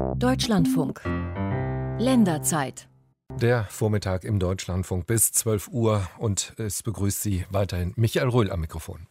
Deutschlandfunk. Länderzeit. Der Vormittag im Deutschlandfunk bis 12 Uhr und es begrüßt Sie weiterhin Michael Röhl am Mikrofon.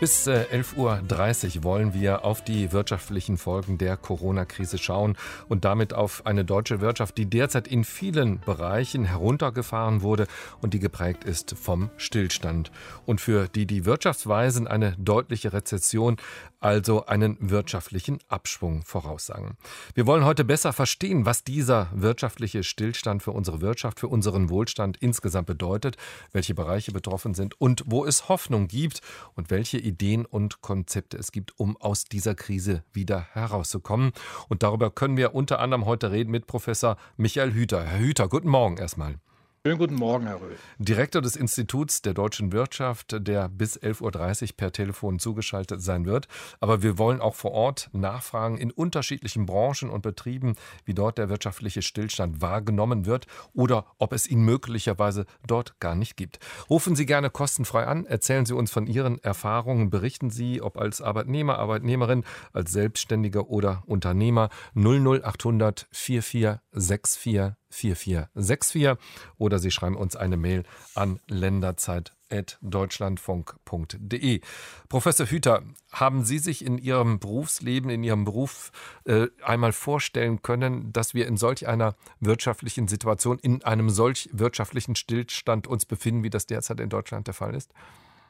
Bis 11.30 Uhr wollen wir auf die wirtschaftlichen Folgen der Corona-Krise schauen und damit auf eine deutsche Wirtschaft, die derzeit in vielen Bereichen heruntergefahren wurde und die geprägt ist vom Stillstand. Und für die die Wirtschaftsweisen eine deutliche Rezession, also einen wirtschaftlichen Abschwung voraussagen. Wir wollen heute besser verstehen, was dieser wirtschaftliche Stillstand für unsere Wirtschaft, für unseren Wohlstand insgesamt bedeutet, welche Bereiche betroffen sind und wo es Hoffnung gibt und welche Ideen und Konzepte es gibt, um aus dieser Krise wieder herauszukommen. Und darüber können wir unter anderem heute reden mit Professor Michael Hüter. Herr Hüter, guten Morgen erstmal. Schönen guten Morgen, Herr Röhl. Direktor des Instituts der deutschen Wirtschaft, der bis 11.30 Uhr per Telefon zugeschaltet sein wird. Aber wir wollen auch vor Ort nachfragen in unterschiedlichen Branchen und Betrieben, wie dort der wirtschaftliche Stillstand wahrgenommen wird oder ob es ihn möglicherweise dort gar nicht gibt. Rufen Sie gerne kostenfrei an, erzählen Sie uns von Ihren Erfahrungen, berichten Sie, ob als Arbeitnehmer, Arbeitnehmerin, als Selbstständiger oder Unternehmer 00800 4464 4464 oder Sie schreiben uns eine Mail an länderzeit.deutschlandfunk.de. Professor Hüter, haben Sie sich in Ihrem Berufsleben, in Ihrem Beruf äh, einmal vorstellen können, dass wir in solch einer wirtschaftlichen Situation, in einem solch wirtschaftlichen Stillstand uns befinden, wie das derzeit in Deutschland der Fall ist?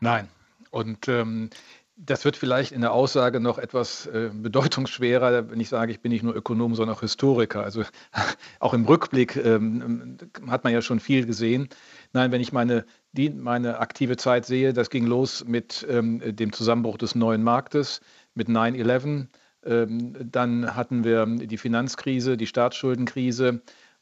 Nein. Und ähm, das wird vielleicht in der Aussage noch etwas äh, bedeutungsschwerer, wenn ich sage, ich bin nicht nur Ökonom, sondern auch Historiker. Also auch im Rückblick ähm, hat man ja schon viel gesehen. Nein, wenn ich meine, die, meine aktive Zeit sehe, das ging los mit ähm, dem Zusammenbruch des neuen Marktes, mit 9-11. Ähm, dann hatten wir die Finanzkrise, die Staatsschuldenkrise.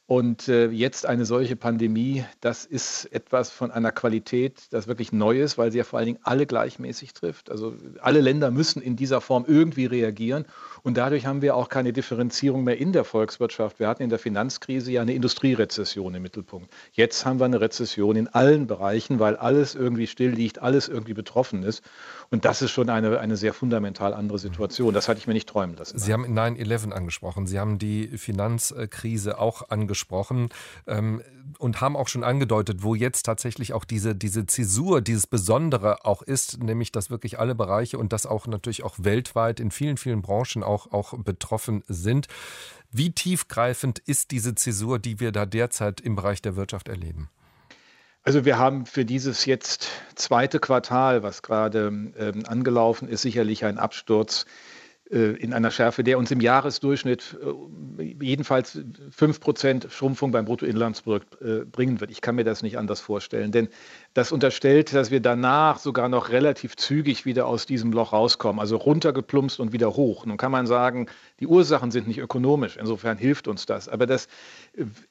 Und äh, jetzt eine solche Pandemie, das ist etwas von einer Qualität, das wirklich neu ist, weil sie ja vor allen Dingen alle gleichmäßig trifft. Also alle Länder müssen in dieser Form irgendwie reagieren. Und dadurch haben wir auch keine Differenzierung mehr in der Volkswirtschaft. Wir hatten in der Finanzkrise ja eine Industrierezession im Mittelpunkt. Jetzt haben wir eine Rezession in allen Bereichen, weil alles irgendwie still liegt, alles irgendwie betroffen ist. Und das ist schon eine, eine sehr fundamental andere Situation. Das hatte ich mir nicht träumen lassen. Sie haben 9-11 angesprochen. Sie haben die Finanzkrise auch angesprochen angesprochen ähm, und haben auch schon angedeutet, wo jetzt tatsächlich auch diese, diese Zäsur, dieses Besondere auch ist, nämlich dass wirklich alle Bereiche und das auch natürlich auch weltweit in vielen, vielen Branchen auch, auch betroffen sind. Wie tiefgreifend ist diese Zäsur, die wir da derzeit im Bereich der Wirtschaft erleben? Also wir haben für dieses jetzt zweite Quartal, was gerade ähm, angelaufen ist, sicherlich einen Absturz äh, in einer Schärfe, der uns im Jahresdurchschnitt äh, jedenfalls 5% Schrumpfung beim Bruttoinlandsprodukt äh, bringen wird. Ich kann mir das nicht anders vorstellen, denn das unterstellt, dass wir danach sogar noch relativ zügig wieder aus diesem Loch rauskommen, also runtergeplumpst und wieder hoch. Nun kann man sagen, die Ursachen sind nicht ökonomisch, insofern hilft uns das. Aber das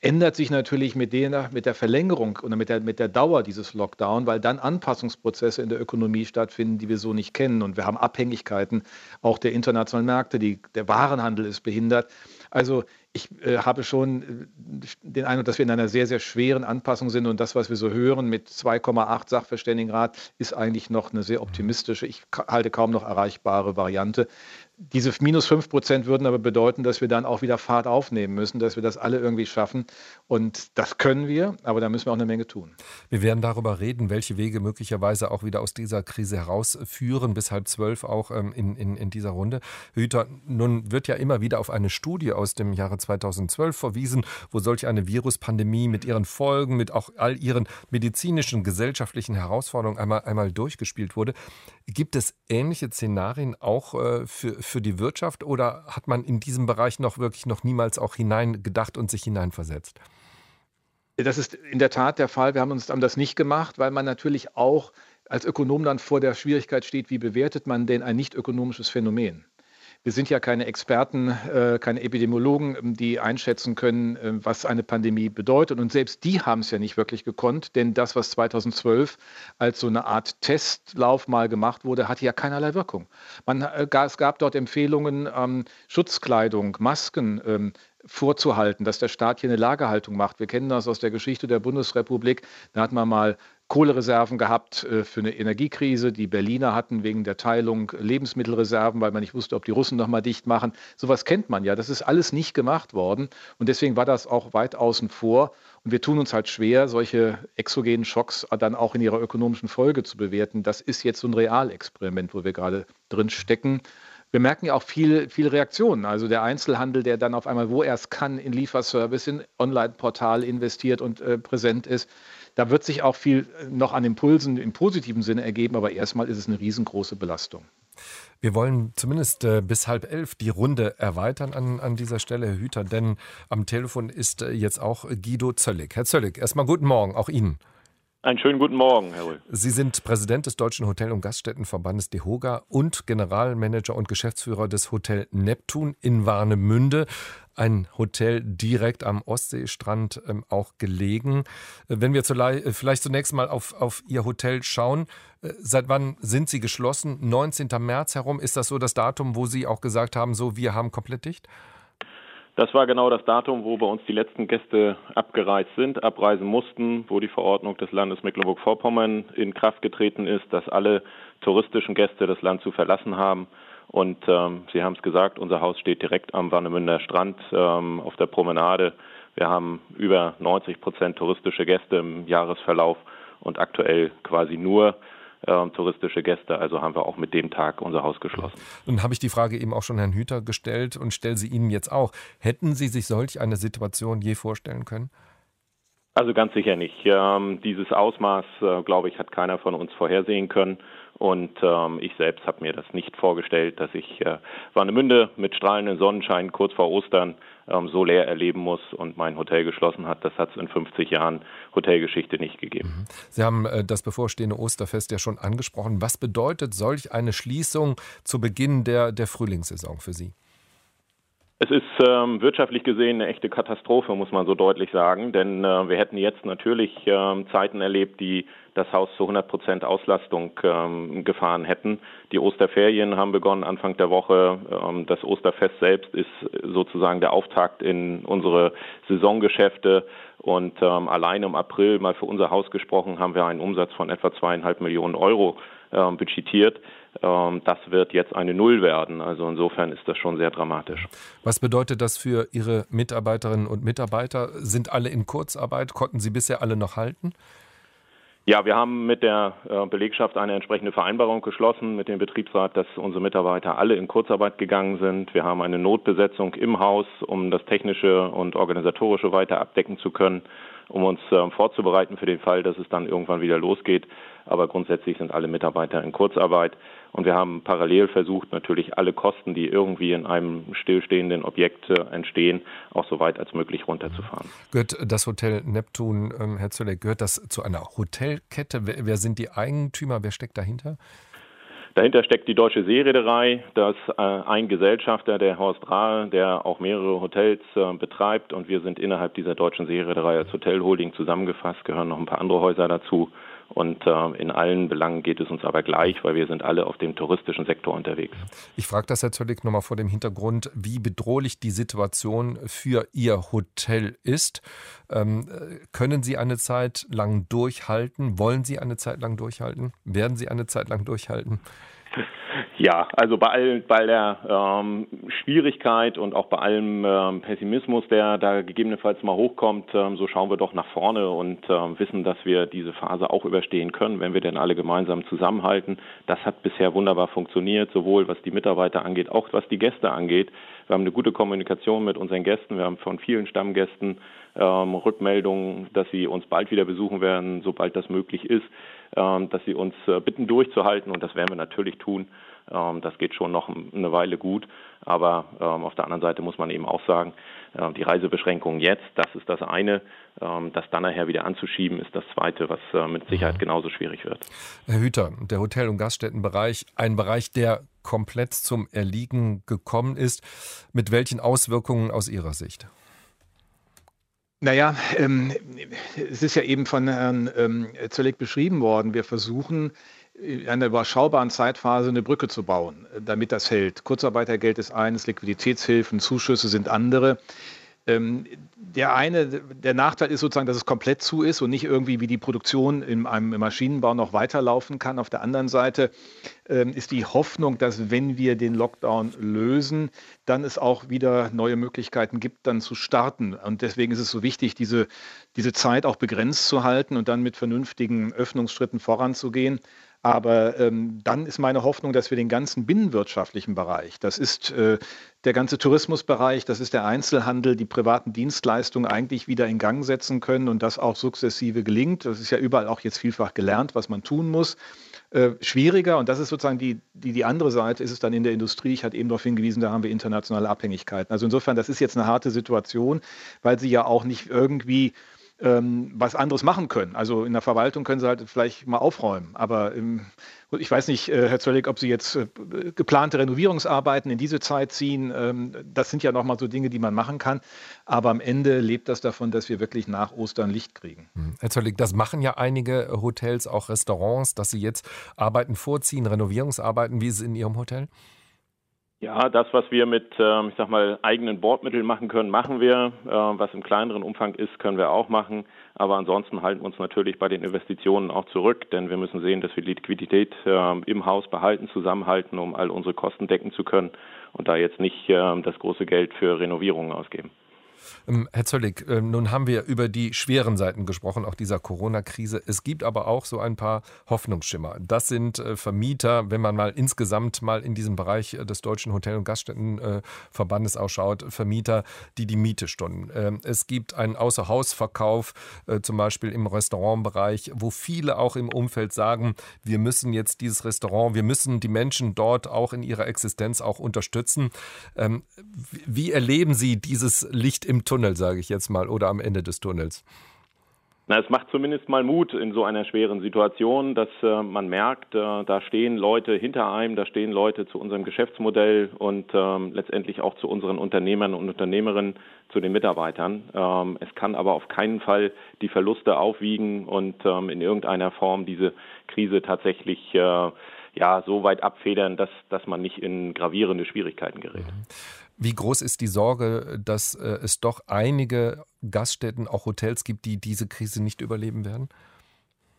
ändert sich natürlich mit der, mit der Verlängerung oder mit der, mit der Dauer dieses Lockdown, weil dann Anpassungsprozesse in der Ökonomie stattfinden, die wir so nicht kennen. Und wir haben Abhängigkeiten auch der internationalen Märkte, die, der Warenhandel ist behindert. Also ich äh, habe schon äh, den Eindruck, dass wir in einer sehr, sehr schweren Anpassung sind und das, was wir so hören mit 2,8 Sachverständigenrat, ist eigentlich noch eine sehr optimistische, ich halte kaum noch erreichbare Variante. Diese minus 5 Prozent würden aber bedeuten, dass wir dann auch wieder Fahrt aufnehmen müssen, dass wir das alle irgendwie schaffen. Und das können wir, aber da müssen wir auch eine Menge tun. Wir werden darüber reden, welche Wege möglicherweise auch wieder aus dieser Krise herausführen, bis halb zwölf auch ähm, in, in, in dieser Runde. Hüter, nun wird ja immer wieder auf eine Studie aus dem Jahre 2012 verwiesen, wo solch eine Viruspandemie mit ihren Folgen, mit auch all ihren medizinischen, gesellschaftlichen Herausforderungen einmal, einmal durchgespielt wurde. Gibt es ähnliche Szenarien auch äh, für, für die Wirtschaft oder hat man in diesem Bereich noch wirklich noch niemals auch hineingedacht und sich hineinversetzt? Das ist in der Tat der Fall. Wir haben uns das nicht gemacht, weil man natürlich auch als Ökonom dann vor der Schwierigkeit steht, wie bewertet man denn ein nicht ökonomisches Phänomen? Wir sind ja keine Experten, äh, keine Epidemiologen, ähm, die einschätzen können, äh, was eine Pandemie bedeutet. Und selbst die haben es ja nicht wirklich gekonnt, denn das, was 2012 als so eine Art Testlauf mal gemacht wurde, hatte ja keinerlei Wirkung. Man, äh, es gab dort Empfehlungen, ähm, Schutzkleidung, Masken, ähm, vorzuhalten, dass der Staat hier eine Lagerhaltung macht. Wir kennen das aus der Geschichte der Bundesrepublik. Da hat man mal Kohlereserven gehabt äh, für eine Energiekrise. Die Berliner hatten wegen der Teilung Lebensmittelreserven, weil man nicht wusste, ob die Russen nochmal dicht machen. Sowas kennt man ja. Das ist alles nicht gemacht worden. Und deswegen war das auch weit außen vor. Und wir tun uns halt schwer, solche exogenen Schocks dann auch in ihrer ökonomischen Folge zu bewerten. Das ist jetzt so ein Realexperiment, wo wir gerade drin stecken. Wir merken ja auch viel, viel Reaktionen. Also der Einzelhandel, der dann auf einmal, wo er es kann, in Lieferservice, in Online-Portal investiert und äh, präsent ist. Da wird sich auch viel noch an Impulsen im positiven Sinne ergeben, aber erstmal ist es eine riesengroße Belastung. Wir wollen zumindest äh, bis halb elf die Runde erweitern an, an dieser Stelle, Herr Hüter, denn am Telefon ist äh, jetzt auch Guido Zöllig. Herr Zöllig, erstmal guten Morgen, auch Ihnen. Einen schönen guten Morgen, Herr Rühl. Sie sind Präsident des Deutschen Hotel- und Gaststättenverbandes DEHOGA und Generalmanager und Geschäftsführer des Hotel Neptun in Warnemünde. Ein Hotel direkt am Ostseestrand ähm, auch gelegen. Äh, wenn wir äh, vielleicht zunächst mal auf, auf Ihr Hotel schauen, äh, seit wann sind Sie geschlossen? 19. März herum, ist das so das Datum, wo Sie auch gesagt haben, so wir haben komplett dicht? Das war genau das Datum, wo bei uns die letzten Gäste abgereist sind, abreisen mussten, wo die Verordnung des Landes Mecklenburg-Vorpommern in Kraft getreten ist, dass alle touristischen Gäste das Land zu verlassen haben. Und ähm, Sie haben es gesagt, unser Haus steht direkt am Warnemünder Strand ähm, auf der Promenade. Wir haben über 90 Prozent touristische Gäste im Jahresverlauf und aktuell quasi nur äh, touristische Gäste. Also haben wir auch mit dem Tag unser Haus geschlossen. Nun habe ich die Frage eben auch schon Herrn Hüter gestellt und stelle sie Ihnen jetzt auch. Hätten Sie sich solch eine Situation je vorstellen können? Also ganz sicher nicht. Ähm, dieses Ausmaß, äh, glaube ich, hat keiner von uns vorhersehen können. Und ähm, ich selbst habe mir das nicht vorgestellt, dass ich äh, Warnemünde mit strahlenden Sonnenschein kurz vor Ostern ähm, so leer erleben muss und mein Hotel geschlossen hat. Das hat es in 50 Jahren Hotelgeschichte nicht gegeben. Mhm. Sie haben äh, das bevorstehende Osterfest ja schon angesprochen. Was bedeutet solch eine Schließung zu Beginn der, der Frühlingssaison für Sie? Es ist ähm, wirtschaftlich gesehen eine echte Katastrophe, muss man so deutlich sagen, denn äh, wir hätten jetzt natürlich ähm, Zeiten erlebt, die das Haus zu 100 Prozent Auslastung ähm, gefahren hätten. Die Osterferien haben begonnen Anfang der Woche. Ähm, das Osterfest selbst ist sozusagen der Auftakt in unsere Saisongeschäfte. Und ähm, allein im April, mal für unser Haus gesprochen, haben wir einen Umsatz von etwa zweieinhalb Millionen Euro ähm, budgetiert. Ähm, das wird jetzt eine Null werden. Also insofern ist das schon sehr dramatisch. Was bedeutet das für Ihre Mitarbeiterinnen und Mitarbeiter? Sind alle in Kurzarbeit? Konnten Sie bisher alle noch halten? Ja, wir haben mit der äh, Belegschaft eine entsprechende Vereinbarung geschlossen mit dem Betriebsrat, dass unsere Mitarbeiter alle in Kurzarbeit gegangen sind. Wir haben eine Notbesetzung im Haus, um das technische und organisatorische weiter abdecken zu können, um uns ähm, vorzubereiten für den Fall, dass es dann irgendwann wieder losgeht. Aber grundsätzlich sind alle Mitarbeiter in Kurzarbeit. Und wir haben parallel versucht, natürlich alle Kosten, die irgendwie in einem stillstehenden Objekt äh, entstehen, auch so weit als möglich runterzufahren. Gehört das Hotel Neptun, ähm, Herr Zöller, gehört das zu einer Hotelkette? Wer, wer sind die Eigentümer? Wer steckt dahinter? Dahinter steckt die Deutsche Seereederei, das äh, ein Gesellschafter, der Horst Rahe, der auch mehrere Hotels äh, betreibt und wir sind innerhalb dieser Deutschen Seereederei als Hotelholding zusammengefasst, gehören noch ein paar andere Häuser dazu und äh, in allen Belangen geht es uns aber gleich, weil wir sind alle auf dem touristischen Sektor unterwegs. Ich frage das Herr Zöllig nochmal vor dem Hintergrund, wie bedrohlich die Situation für Ihr Hotel ist. Ähm, können Sie eine Zeit lang durchhalten? Wollen Sie eine Zeit lang durchhalten? Werden Sie eine Zeit lang durchhalten? Ja, also bei, all, bei der ähm, Schwierigkeit und auch bei allem ähm, Pessimismus, der da gegebenenfalls mal hochkommt, ähm, so schauen wir doch nach vorne und ähm, wissen, dass wir diese Phase auch überstehen können, wenn wir denn alle gemeinsam zusammenhalten. Das hat bisher wunderbar funktioniert, sowohl was die Mitarbeiter angeht, auch was die Gäste angeht. Wir haben eine gute Kommunikation mit unseren Gästen. Wir haben von vielen Stammgästen ähm, Rückmeldungen, dass sie uns bald wieder besuchen werden, sobald das möglich ist, ähm, dass sie uns äh, bitten durchzuhalten und das werden wir natürlich tun. Ähm, das geht schon noch eine Weile gut, aber ähm, auf der anderen Seite muss man eben auch sagen, äh, die Reisebeschränkungen jetzt, das ist das eine, ähm, das dann nachher wieder anzuschieben, ist das zweite, was äh, mit Sicherheit mhm. genauso schwierig wird. Herr Hüter, der Hotel- und Gaststättenbereich, ein Bereich, der komplett zum Erliegen gekommen ist. Mit welchen Auswirkungen aus Ihrer Sicht? Naja, ähm, es ist ja eben von Herrn ähm, Zöllig beschrieben worden. Wir versuchen in einer überschaubaren Zeitphase eine Brücke zu bauen, damit das hält. Kurzarbeitergeld ist eines, Liquiditätshilfen, Zuschüsse sind andere. Ähm, der eine, der Nachteil ist sozusagen, dass es komplett zu ist und nicht irgendwie wie die Produktion in einem Maschinenbau noch weiterlaufen kann. Auf der anderen Seite ähm, ist die Hoffnung, dass wenn wir den Lockdown lösen, dann es auch wieder neue Möglichkeiten gibt, dann zu starten. Und deswegen ist es so wichtig, diese, diese Zeit auch begrenzt zu halten und dann mit vernünftigen Öffnungsschritten voranzugehen. Aber ähm, dann ist meine Hoffnung, dass wir den ganzen binnenwirtschaftlichen Bereich, das ist äh, der ganze Tourismusbereich, das ist der Einzelhandel, die privaten Dienstleistungen eigentlich wieder in Gang setzen können und das auch sukzessive gelingt. Das ist ja überall auch jetzt vielfach gelernt, was man tun muss. Äh, schwieriger, und das ist sozusagen die, die, die andere Seite, ist es dann in der Industrie. Ich hatte eben darauf hingewiesen, da haben wir internationale Abhängigkeiten. Also insofern, das ist jetzt eine harte Situation, weil sie ja auch nicht irgendwie ähm, was anderes machen können. Also in der Verwaltung können sie halt vielleicht mal aufräumen. Aber ähm, ich weiß nicht, äh, Herr Zöllig, ob Sie jetzt äh, geplante Renovierungsarbeiten in diese Zeit ziehen. Ähm, das sind ja nochmal so Dinge, die man machen kann. Aber am Ende lebt das davon, dass wir wirklich nach Ostern Licht kriegen. Hm. Herr Zöllig, das machen ja einige Hotels, auch Restaurants, dass sie jetzt Arbeiten vorziehen, Renovierungsarbeiten. Wie ist es in Ihrem Hotel? Ja, das, was wir mit, ähm, ich sag mal, eigenen Bordmitteln machen können, machen wir. Äh, was im kleineren Umfang ist, können wir auch machen. Aber ansonsten halten wir uns natürlich bei den Investitionen auch zurück, denn wir müssen sehen, dass wir die Liquidität ähm, im Haus behalten, zusammenhalten, um all unsere Kosten decken zu können und da jetzt nicht ähm, das große Geld für Renovierungen ausgeben. Ähm, Herr Zöllig, ähm, nun haben wir über die schweren Seiten gesprochen, auch dieser Corona-Krise. Es gibt aber auch so ein paar Hoffnungsschimmer. Das sind äh, Vermieter, wenn man mal insgesamt mal in diesem Bereich äh, des Deutschen Hotel- und Gaststättenverbandes ausschaut, Vermieter, die die Miete stunden. Ähm, es gibt einen Außerhausverkauf, äh, zum Beispiel im Restaurantbereich, wo viele auch im Umfeld sagen, wir müssen jetzt dieses Restaurant, wir müssen die Menschen dort auch in ihrer Existenz auch unterstützen. Wie erleben Sie dieses Licht im Tunnel, sage ich jetzt mal, oder am Ende des Tunnels? Na, es macht zumindest mal Mut in so einer schweren Situation, dass äh, man merkt, äh, da stehen Leute hinter einem, da stehen Leute zu unserem Geschäftsmodell und ähm, letztendlich auch zu unseren Unternehmern und Unternehmerinnen, zu den Mitarbeitern. Ähm, es kann aber auf keinen Fall die Verluste aufwiegen und ähm, in irgendeiner Form diese Krise tatsächlich äh, ja so weit abfedern, dass, dass man nicht in gravierende Schwierigkeiten gerät. Mhm. Wie groß ist die Sorge, dass äh, es doch einige Gaststätten, auch Hotels gibt, die diese Krise nicht überleben werden?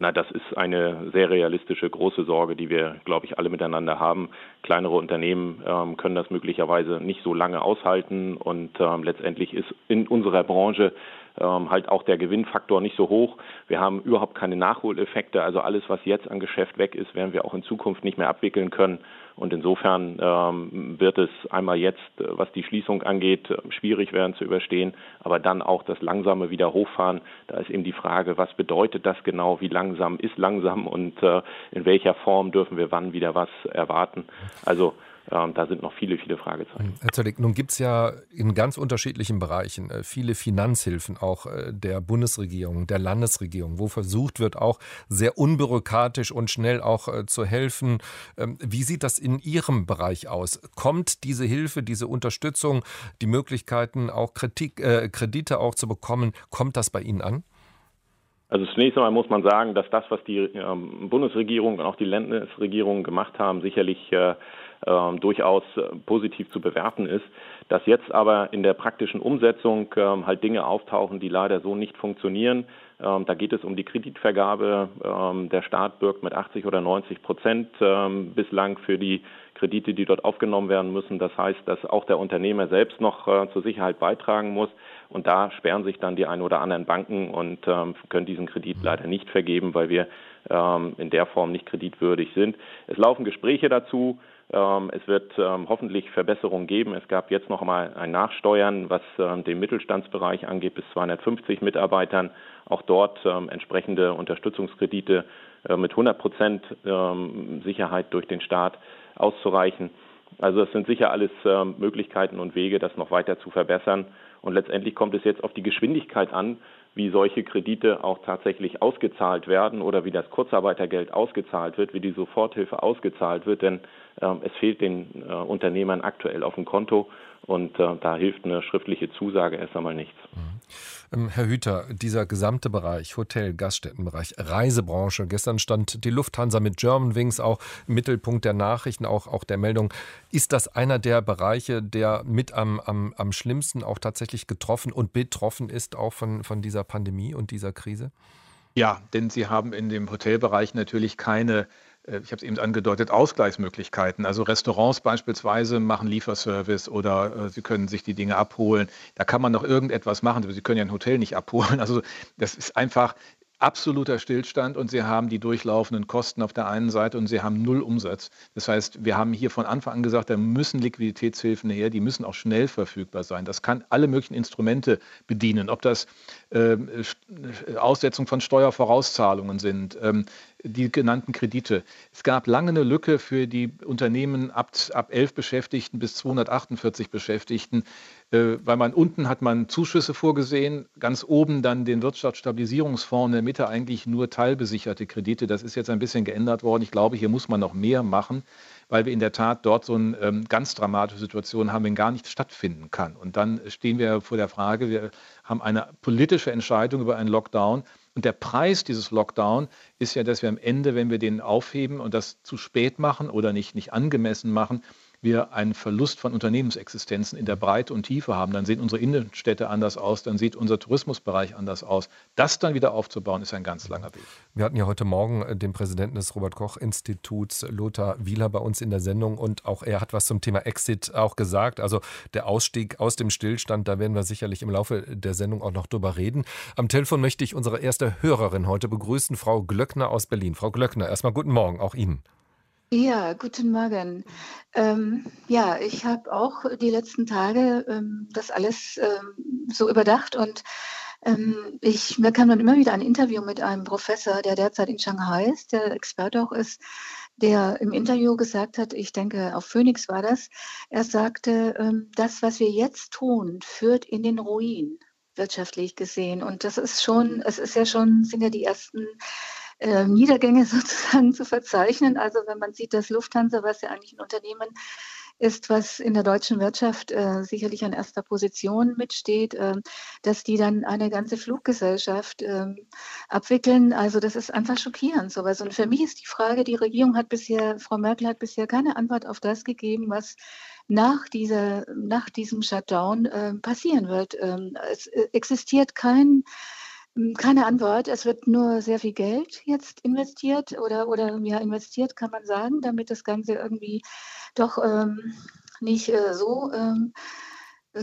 Na, das ist eine sehr realistische, große Sorge, die wir, glaube ich, alle miteinander haben. Kleinere Unternehmen ähm, können das möglicherweise nicht so lange aushalten und ähm, letztendlich ist in unserer Branche ähm, halt auch der Gewinnfaktor nicht so hoch. Wir haben überhaupt keine Nachholeffekte. Also alles, was jetzt an Geschäft weg ist, werden wir auch in Zukunft nicht mehr abwickeln können. Und insofern ähm, wird es einmal jetzt, äh, was die Schließung angeht, äh, schwierig werden zu überstehen, aber dann auch das langsame wieder hochfahren. Da ist eben die Frage, was bedeutet das genau, wie langsam ist langsam und äh, in welcher Form dürfen wir wann wieder was erwarten. Also ähm, da sind noch viele, viele Fragezeichen. Herr Zöllig, nun gibt es ja in ganz unterschiedlichen Bereichen äh, viele Finanzhilfen auch äh, der Bundesregierung, der Landesregierung, wo versucht wird, auch sehr unbürokratisch und schnell auch äh, zu helfen. Ähm, wie sieht das in Ihrem Bereich aus? Kommt diese Hilfe, diese Unterstützung, die Möglichkeiten, auch Kritik, äh, Kredite auch zu bekommen, kommt das bei Ihnen an? Also zunächst einmal muss man sagen, dass das, was die ähm, Bundesregierung und auch die Landesregierung gemacht haben, sicherlich äh, ähm, durchaus äh, positiv zu bewerten ist. Dass jetzt aber in der praktischen Umsetzung ähm, halt Dinge auftauchen, die leider so nicht funktionieren. Ähm, da geht es um die Kreditvergabe. Ähm, der Staat birgt mit 80 oder 90 Prozent ähm, bislang für die Kredite, die dort aufgenommen werden müssen. Das heißt, dass auch der Unternehmer selbst noch äh, zur Sicherheit beitragen muss. Und da sperren sich dann die ein oder anderen Banken und ähm, können diesen Kredit leider nicht vergeben, weil wir ähm, in der Form nicht kreditwürdig sind. Es laufen Gespräche dazu. Ähm, es wird ähm, hoffentlich Verbesserungen geben. Es gab jetzt noch einmal ein Nachsteuern, was ähm, den Mittelstandsbereich angeht, bis 250 Mitarbeitern. Auch dort entsprechende Unterstützungskredite äh, mit 100 Prozent Sicherheit durch den Staat auszureichen. Also es sind sicher alles Möglichkeiten und Wege, das noch weiter zu verbessern. Und letztendlich kommt es jetzt auf die Geschwindigkeit an, wie solche Kredite auch tatsächlich ausgezahlt werden oder wie das Kurzarbeitergeld ausgezahlt wird, wie die Soforthilfe ausgezahlt wird. Denn es fehlt den äh, Unternehmern aktuell auf dem Konto und äh, da hilft eine schriftliche Zusage erst einmal nichts. Mhm. Ähm, Herr Hüter, dieser gesamte Bereich, Hotel, Gaststättenbereich, Reisebranche, gestern stand die Lufthansa mit Germanwings auch im Mittelpunkt der Nachrichten, auch, auch der Meldung. Ist das einer der Bereiche, der mit am, am, am schlimmsten auch tatsächlich getroffen und betroffen ist, auch von, von dieser Pandemie und dieser Krise? Ja, denn Sie haben in dem Hotelbereich natürlich keine äh, ich habe es eben angedeutet, Ausgleichsmöglichkeiten. Also Restaurants beispielsweise machen Lieferservice oder äh, sie können sich die Dinge abholen. Da kann man noch irgendetwas machen, aber sie können ja ein Hotel nicht abholen. Also das ist einfach absoluter Stillstand und sie haben die durchlaufenden Kosten auf der einen Seite und sie haben null Umsatz. Das heißt, wir haben hier von Anfang an gesagt, da müssen Liquiditätshilfen her, die müssen auch schnell verfügbar sein. Das kann alle möglichen Instrumente bedienen, ob das äh, Aussetzung von Steuervorauszahlungen sind, ähm, die genannten Kredite. Es gab lange eine Lücke für die Unternehmen ab, ab 11 Beschäftigten bis 248 Beschäftigten, äh, weil man unten hat man Zuschüsse vorgesehen, ganz oben dann den Wirtschaftsstabilisierungsfonds, in der Mitte eigentlich nur teilbesicherte Kredite. Das ist jetzt ein bisschen geändert worden. Ich glaube, hier muss man noch mehr machen weil wir in der Tat dort so eine ähm, ganz dramatische Situation haben, wenn gar nichts stattfinden kann. Und dann stehen wir vor der Frage, wir haben eine politische Entscheidung über einen Lockdown. Und der Preis dieses Lockdown ist ja, dass wir am Ende, wenn wir den aufheben und das zu spät machen oder nicht, nicht angemessen machen, wir einen Verlust von Unternehmensexistenzen in der Breite und Tiefe haben, dann sehen unsere Innenstädte anders aus, dann sieht unser Tourismusbereich anders aus. Das dann wieder aufzubauen, ist ein ganz langer Weg. Wir hatten ja heute Morgen äh, den Präsidenten des Robert-Koch-Instituts, Lothar Wieler, bei uns in der Sendung und auch er hat was zum Thema Exit auch gesagt. Also der Ausstieg aus dem Stillstand, da werden wir sicherlich im Laufe der Sendung auch noch drüber reden. Am Telefon möchte ich unsere erste Hörerin heute begrüßen, Frau Glöckner aus Berlin. Frau Glöckner, erstmal guten Morgen, auch Ihnen. Ja, guten Morgen. Ähm, ja, ich habe auch die letzten Tage ähm, das alles ähm, so überdacht und ähm, ich, mir kam dann immer wieder ein Interview mit einem Professor, der derzeit in Shanghai ist, der Experte auch ist, der im Interview gesagt hat, ich denke, auf Phoenix war das, er sagte, ähm, das, was wir jetzt tun, führt in den Ruin wirtschaftlich gesehen. Und das ist schon, es ist ja schon, sind ja die ersten äh, Niedergänge sozusagen zu verzeichnen. Also wenn man sieht, dass Lufthansa, was ja eigentlich ein Unternehmen ist, was in der deutschen Wirtschaft äh, sicherlich an erster Position mitsteht, äh, dass die dann eine ganze Fluggesellschaft äh, abwickeln. Also das ist einfach schockierend sowas. Und für mich ist die Frage, die Regierung hat bisher, Frau Merkel hat bisher keine Antwort auf das gegeben, was nach, dieser, nach diesem Shutdown äh, passieren wird. Ähm, es äh, existiert kein keine Antwort. Es wird nur sehr viel Geld jetzt investiert oder, oder ja, investiert, kann man sagen, damit das Ganze irgendwie doch ähm, nicht äh, so ähm,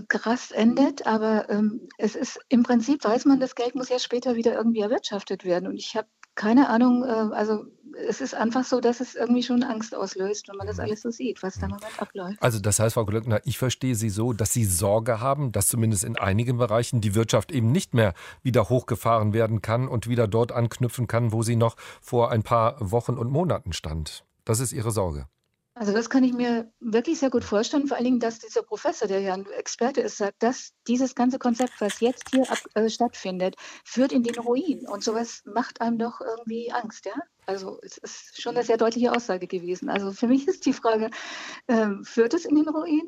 krass endet. Aber ähm, es ist im Prinzip, weiß man, das Geld muss ja später wieder irgendwie erwirtschaftet werden. Und ich habe keine Ahnung, äh, also es ist einfach so, dass es irgendwie schon Angst auslöst, wenn man das mhm. alles so sieht, was da im Moment abläuft. Also das heißt, Frau Glöckner, ich verstehe Sie so, dass Sie Sorge haben, dass zumindest in einigen Bereichen die Wirtschaft eben nicht mehr wieder hochgefahren werden kann und wieder dort anknüpfen kann, wo sie noch vor ein paar Wochen und Monaten stand. Das ist Ihre Sorge. Also das kann ich mir wirklich sehr gut vorstellen, vor allen Dingen, dass dieser Professor, der ja ein Experte ist, sagt, dass dieses ganze Konzept, was jetzt hier ab, äh, stattfindet, führt in den Ruin. Und sowas macht einem doch irgendwie Angst, ja? Also es ist schon eine sehr deutliche Aussage gewesen. Also für mich ist die Frage, äh, führt es in den Ruin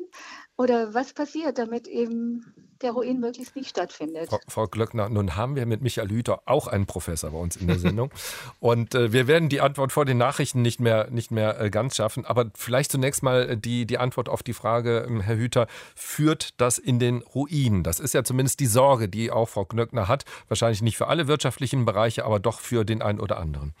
oder was passiert, damit eben der Ruin möglichst nicht stattfindet? Frau, Frau Glöckner, nun haben wir mit Michael Hüter auch einen Professor bei uns in der Sendung. Und äh, wir werden die Antwort vor den Nachrichten nicht mehr, nicht mehr äh, ganz schaffen. Aber vielleicht zunächst mal die, die Antwort auf die Frage, äh, Herr Hüter, führt das in den Ruin? Das ist ja zumindest die Sorge, die auch Frau Glöckner hat. Wahrscheinlich nicht für alle wirtschaftlichen Bereiche, aber doch für den einen oder anderen.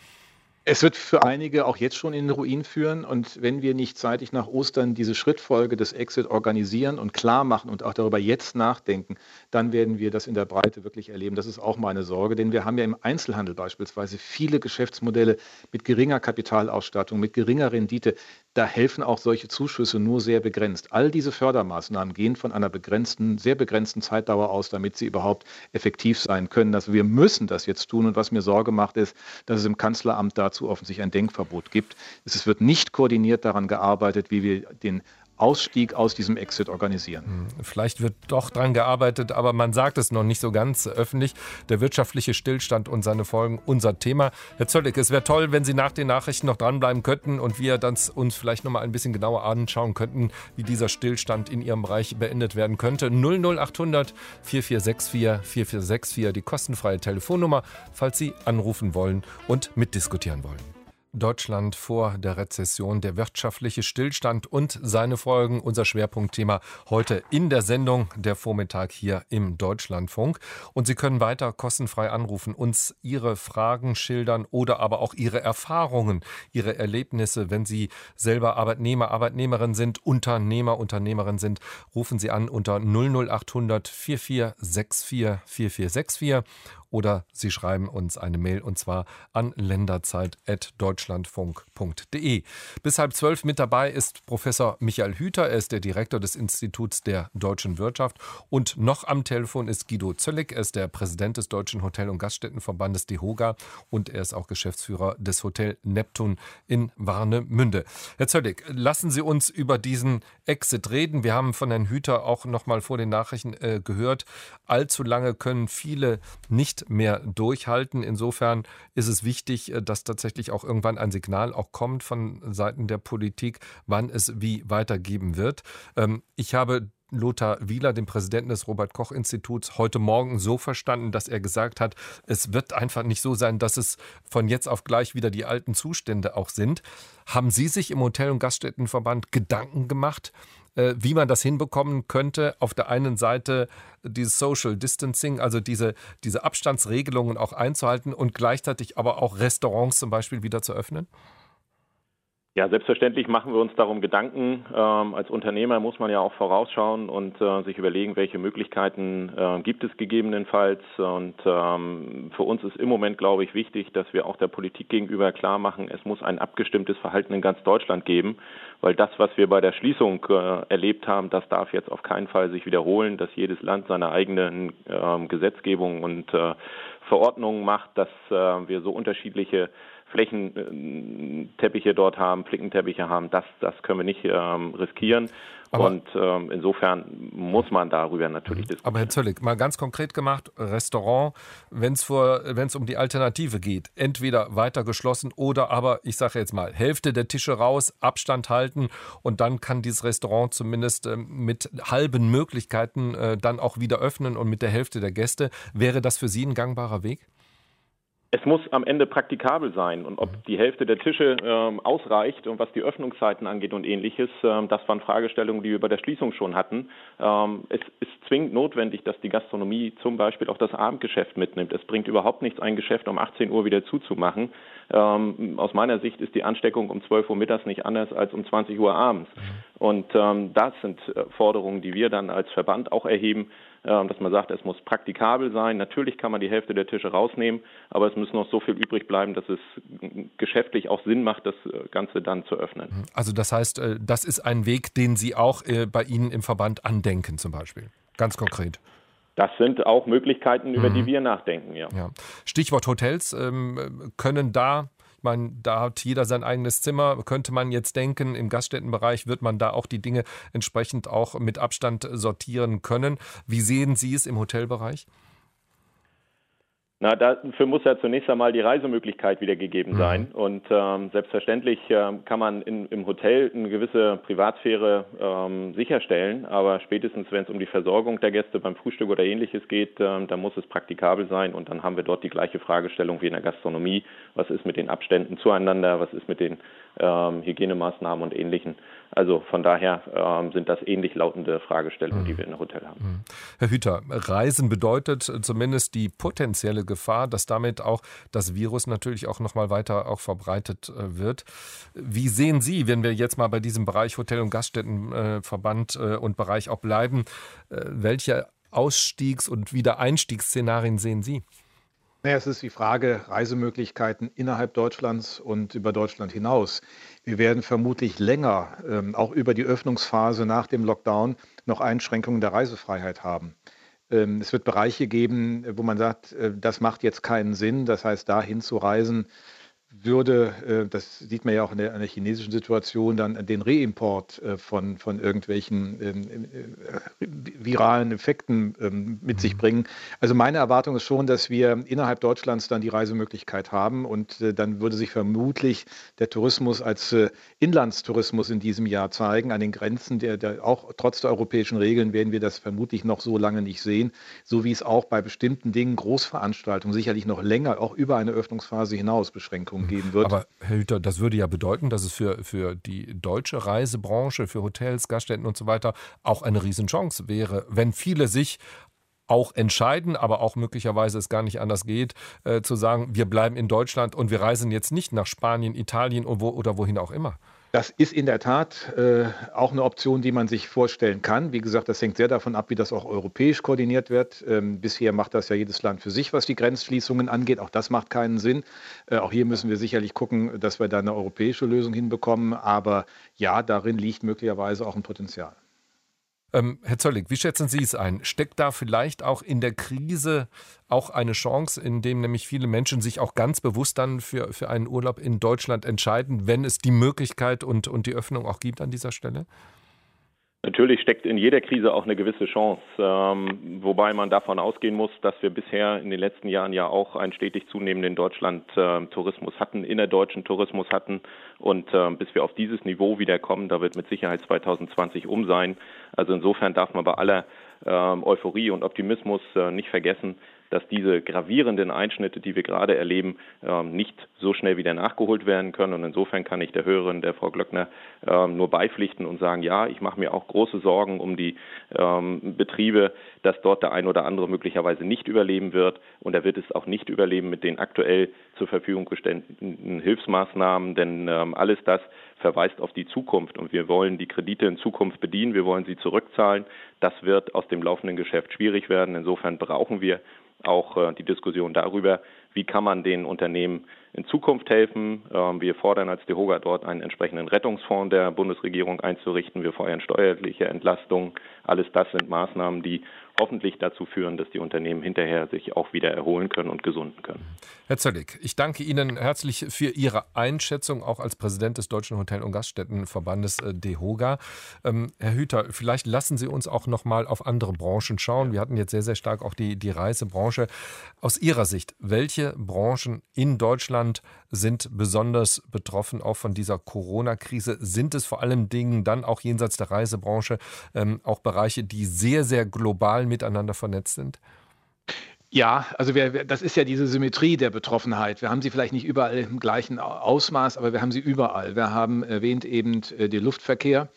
Es wird für einige auch jetzt schon in den Ruin führen. Und wenn wir nicht zeitig nach Ostern diese Schrittfolge des Exit organisieren und klar machen und auch darüber jetzt nachdenken, dann werden wir das in der Breite wirklich erleben. Das ist auch meine Sorge, denn wir haben ja im Einzelhandel beispielsweise viele Geschäftsmodelle mit geringer Kapitalausstattung, mit geringer Rendite. Da helfen auch solche Zuschüsse nur sehr begrenzt. All diese Fördermaßnahmen gehen von einer begrenzten, sehr begrenzten Zeitdauer aus, damit sie überhaupt effektiv sein können. Also wir müssen das jetzt tun. Und was mir Sorge macht, ist, dass es im Kanzleramt dazu dazu offensichtlich ein Denkverbot gibt. Es wird nicht koordiniert daran gearbeitet, wie wir den Ausstieg aus diesem Exit organisieren. Hm, vielleicht wird doch dran gearbeitet, aber man sagt es noch nicht so ganz öffentlich. Der wirtschaftliche Stillstand und seine Folgen, unser Thema. Herr Zöllig, es wäre toll, wenn Sie nach den Nachrichten noch dranbleiben könnten und wir dann uns vielleicht noch mal ein bisschen genauer anschauen könnten, wie dieser Stillstand in Ihrem Bereich beendet werden könnte. 00800 4464 4464, die kostenfreie Telefonnummer, falls Sie anrufen wollen und mitdiskutieren wollen. Deutschland vor der Rezession, der wirtschaftliche Stillstand und seine Folgen. Unser Schwerpunktthema heute in der Sendung der Vormittag hier im Deutschlandfunk. Und Sie können weiter kostenfrei anrufen, uns Ihre Fragen schildern oder aber auch Ihre Erfahrungen, Ihre Erlebnisse. Wenn Sie selber Arbeitnehmer, Arbeitnehmerin sind, Unternehmer, Unternehmerin sind, rufen Sie an unter 00800 4464 4464 oder Sie schreiben uns eine Mail und zwar an länderzeit.deutschlandfunk.de. Bis halb zwölf mit dabei ist Professor Michael Hüter. Er ist der Direktor des Instituts der deutschen Wirtschaft. Und noch am Telefon ist Guido Zöllig. Er ist der Präsident des Deutschen Hotel- und Gaststättenverbandes DEHOGA und er ist auch Geschäftsführer des Hotel Neptun in Warnemünde. Herr Zöllig, lassen Sie uns über diesen Exit reden. Wir haben von Herrn Hüter auch noch mal vor den Nachrichten äh, gehört. Allzu lange können viele nicht mehr durchhalten. Insofern ist es wichtig, äh, dass tatsächlich auch irgendwann ein Signal auch kommt von Seiten der Politik, wann es wie weitergeben wird. Ähm, ich habe Lothar Wieler, den Präsidenten des Robert Koch Instituts, heute Morgen so verstanden, dass er gesagt hat, es wird einfach nicht so sein, dass es von jetzt auf gleich wieder die alten Zustände auch sind. Haben Sie sich im Hotel- und Gaststättenverband Gedanken gemacht, wie man das hinbekommen könnte. Auf der einen Seite dieses Social Distancing, also diese, diese Abstandsregelungen auch einzuhalten und gleichzeitig aber auch Restaurants zum Beispiel wieder zu öffnen? Ja, selbstverständlich machen wir uns darum Gedanken. Ähm, als Unternehmer muss man ja auch vorausschauen und äh, sich überlegen, welche Möglichkeiten äh, gibt es gegebenenfalls. Und ähm, für uns ist im Moment, glaube ich, wichtig, dass wir auch der Politik gegenüber klar machen, es muss ein abgestimmtes Verhalten in ganz Deutschland geben, weil das, was wir bei der Schließung äh, erlebt haben, das darf jetzt auf keinen Fall sich wiederholen, dass jedes Land seine eigenen ähm, Gesetzgebung und äh, Verordnungen macht, dass äh, wir so unterschiedliche Flächenteppiche dort haben, Flickenteppiche haben, das, das können wir nicht ähm, riskieren. Aber und ähm, insofern muss man darüber natürlich diskutieren. Aber Herr Zöllig, mal ganz konkret gemacht, Restaurant, wenn es um die Alternative geht, entweder weiter geschlossen oder aber, ich sage jetzt mal, Hälfte der Tische raus, Abstand halten und dann kann dieses Restaurant zumindest äh, mit halben Möglichkeiten äh, dann auch wieder öffnen und mit der Hälfte der Gäste. Wäre das für Sie ein gangbarer Weg? Es muss am Ende praktikabel sein und ob die Hälfte der Tische ähm, ausreicht und was die Öffnungszeiten angeht und ähnliches, ähm, das waren Fragestellungen, die wir bei der Schließung schon hatten. Ähm, es ist zwingend notwendig, dass die Gastronomie zum Beispiel auch das Abendgeschäft mitnimmt. Es bringt überhaupt nichts, ein Geschäft um 18 Uhr wieder zuzumachen. Ähm, aus meiner Sicht ist die Ansteckung um 12 Uhr mittags nicht anders als um 20 Uhr abends. Und ähm, das sind äh, Forderungen, die wir dann als Verband auch erheben, äh, dass man sagt, es muss praktikabel sein. Natürlich kann man die Hälfte der Tische rausnehmen, aber es muss noch so viel übrig bleiben, dass es geschäftlich auch Sinn macht, das äh, Ganze dann zu öffnen. Also das heißt, äh, das ist ein Weg, den Sie auch bei Ihnen im Verband andenken zum Beispiel. Ganz konkret. Das sind auch Möglichkeiten, über mhm. die wir nachdenken, ja. ja. Stichwort Hotels. Ähm, können da ich meine, da hat jeder sein eigenes Zimmer. Könnte man jetzt denken, im Gaststättenbereich wird man da auch die Dinge entsprechend auch mit Abstand sortieren können. Wie sehen Sie es im Hotelbereich? Na, dafür muss ja zunächst einmal die Reisemöglichkeit wieder gegeben mhm. sein. Mhm. Und ähm, selbstverständlich ähm, kann man in, im Hotel eine gewisse Privatsphäre ähm, sicherstellen, aber spätestens, wenn es um die Versorgung der Gäste beim Frühstück oder ähnliches geht, ähm, dann muss es praktikabel sein und dann haben wir dort die gleiche Fragestellung wie in der Gastronomie. Was ist mit den Abständen zueinander? Was ist mit den ähm, Hygienemaßnahmen und ähnlichen? Also von daher ähm, sind das ähnlich lautende Fragestellungen, mhm. die wir in der Hotel haben. Mhm. Herr Hüter, Reisen bedeutet zumindest die potenzielle Gefahr, dass damit auch das Virus natürlich auch noch mal weiter auch verbreitet äh, wird. Wie sehen Sie, wenn wir jetzt mal bei diesem Bereich Hotel- und Gaststättenverband äh, und Bereich auch bleiben, äh, welche Ausstiegs- und Wiedereinstiegsszenarien sehen Sie? Naja, es ist die Frage Reisemöglichkeiten innerhalb Deutschlands und über Deutschland hinaus. Wir werden vermutlich länger, ähm, auch über die Öffnungsphase nach dem Lockdown, noch Einschränkungen der Reisefreiheit haben. Ähm, es wird Bereiche geben, wo man sagt, äh, das macht jetzt keinen Sinn. Das heißt, dahin zu reisen, würde, äh, das sieht man ja auch in der, in der chinesischen Situation, dann den Reimport äh, von, von irgendwelchen ähm, äh, viralen Effekten ähm, mit sich mhm. bringen. Also meine Erwartung ist schon, dass wir innerhalb Deutschlands dann die Reisemöglichkeit haben und dann würde sich vermutlich der Tourismus als Inlandstourismus in diesem Jahr zeigen. An den Grenzen, der, der auch trotz der europäischen Regeln werden wir das vermutlich noch so lange nicht sehen, so wie es auch bei bestimmten Dingen, Großveranstaltungen sicherlich noch länger, auch über eine Öffnungsphase hinaus Beschränkungen geben wird. Aber Herr Hüter, das würde ja bedeuten, dass es für, für die deutsche Reisebranche, für Hotels, Gaststätten und so weiter auch eine Riesenchance wäre, wenn viele sich auch entscheiden, aber auch möglicherweise es gar nicht anders geht, äh, zu sagen, wir bleiben in Deutschland und wir reisen jetzt nicht nach Spanien, Italien oder wohin auch immer. Das ist in der Tat äh, auch eine Option, die man sich vorstellen kann. Wie gesagt, das hängt sehr davon ab, wie das auch europäisch koordiniert wird. Ähm, bisher macht das ja jedes Land für sich, was die Grenzschließungen angeht. Auch das macht keinen Sinn. Äh, auch hier müssen wir sicherlich gucken, dass wir da eine europäische Lösung hinbekommen. Aber ja, darin liegt möglicherweise auch ein Potenzial. Ähm, Herr Zöllig, wie schätzen Sie es ein? Steckt da vielleicht auch in der Krise auch eine Chance, in dem nämlich viele Menschen sich auch ganz bewusst dann für, für einen Urlaub in Deutschland entscheiden, wenn es die Möglichkeit und, und die Öffnung auch gibt an dieser Stelle? Natürlich steckt in jeder Krise auch eine gewisse Chance, ähm, wobei man davon ausgehen muss, dass wir bisher in den letzten Jahren ja auch einen stetig zunehmenden Deutschland-Tourismus äh, hatten, innerdeutschen Tourismus hatten und äh, bis wir auf dieses Niveau wiederkommen, da wird mit Sicherheit 2020 um sein. Also insofern darf man bei aller ähm, Euphorie und Optimismus äh, nicht vergessen, dass diese gravierenden Einschnitte, die wir gerade erleben, ähm, nicht so schnell wieder nachgeholt werden können. Und insofern kann ich der Hörerin, der Frau Glöckner, ähm, nur beipflichten und sagen, ja, ich mache mir auch große Sorgen um die ähm, Betriebe, dass dort der ein oder andere möglicherweise nicht überleben wird. Und er wird es auch nicht überleben mit den aktuell zur Verfügung gestellten Hilfsmaßnahmen, denn alles das verweist auf die Zukunft und wir wollen die Kredite in Zukunft bedienen, wir wollen sie zurückzahlen. Das wird aus dem laufenden Geschäft schwierig werden. Insofern brauchen wir auch äh, die Diskussion darüber, wie kann man den Unternehmen in Zukunft helfen. Ähm, wir fordern als DEHOGA dort einen entsprechenden Rettungsfonds der Bundesregierung einzurichten. Wir fordern steuerliche Entlastung. Alles das sind Maßnahmen, die hoffentlich dazu führen, dass die Unternehmen hinterher sich auch wieder erholen können und gesunden können. Herr Zöllig, ich danke Ihnen herzlich für Ihre Einschätzung, auch als Präsident des Deutschen Hotel- und Gaststättenverbandes äh, DEHOGA. Ähm, Herr Hüter, vielleicht lassen Sie uns auch noch mal auf andere Branchen schauen. Wir hatten jetzt sehr, sehr stark auch die, die Reisebranche. Aus Ihrer Sicht, welche Branchen in Deutschland sind besonders betroffen auch von dieser Corona-Krise? Sind es vor allem Dingen dann auch jenseits der Reisebranche ähm, auch Bereiche, die sehr, sehr global miteinander vernetzt sind? Ja, also wir, das ist ja diese Symmetrie der Betroffenheit. Wir haben sie vielleicht nicht überall im gleichen Ausmaß, aber wir haben sie überall. Wir haben erwähnt eben äh, den Luftverkehr.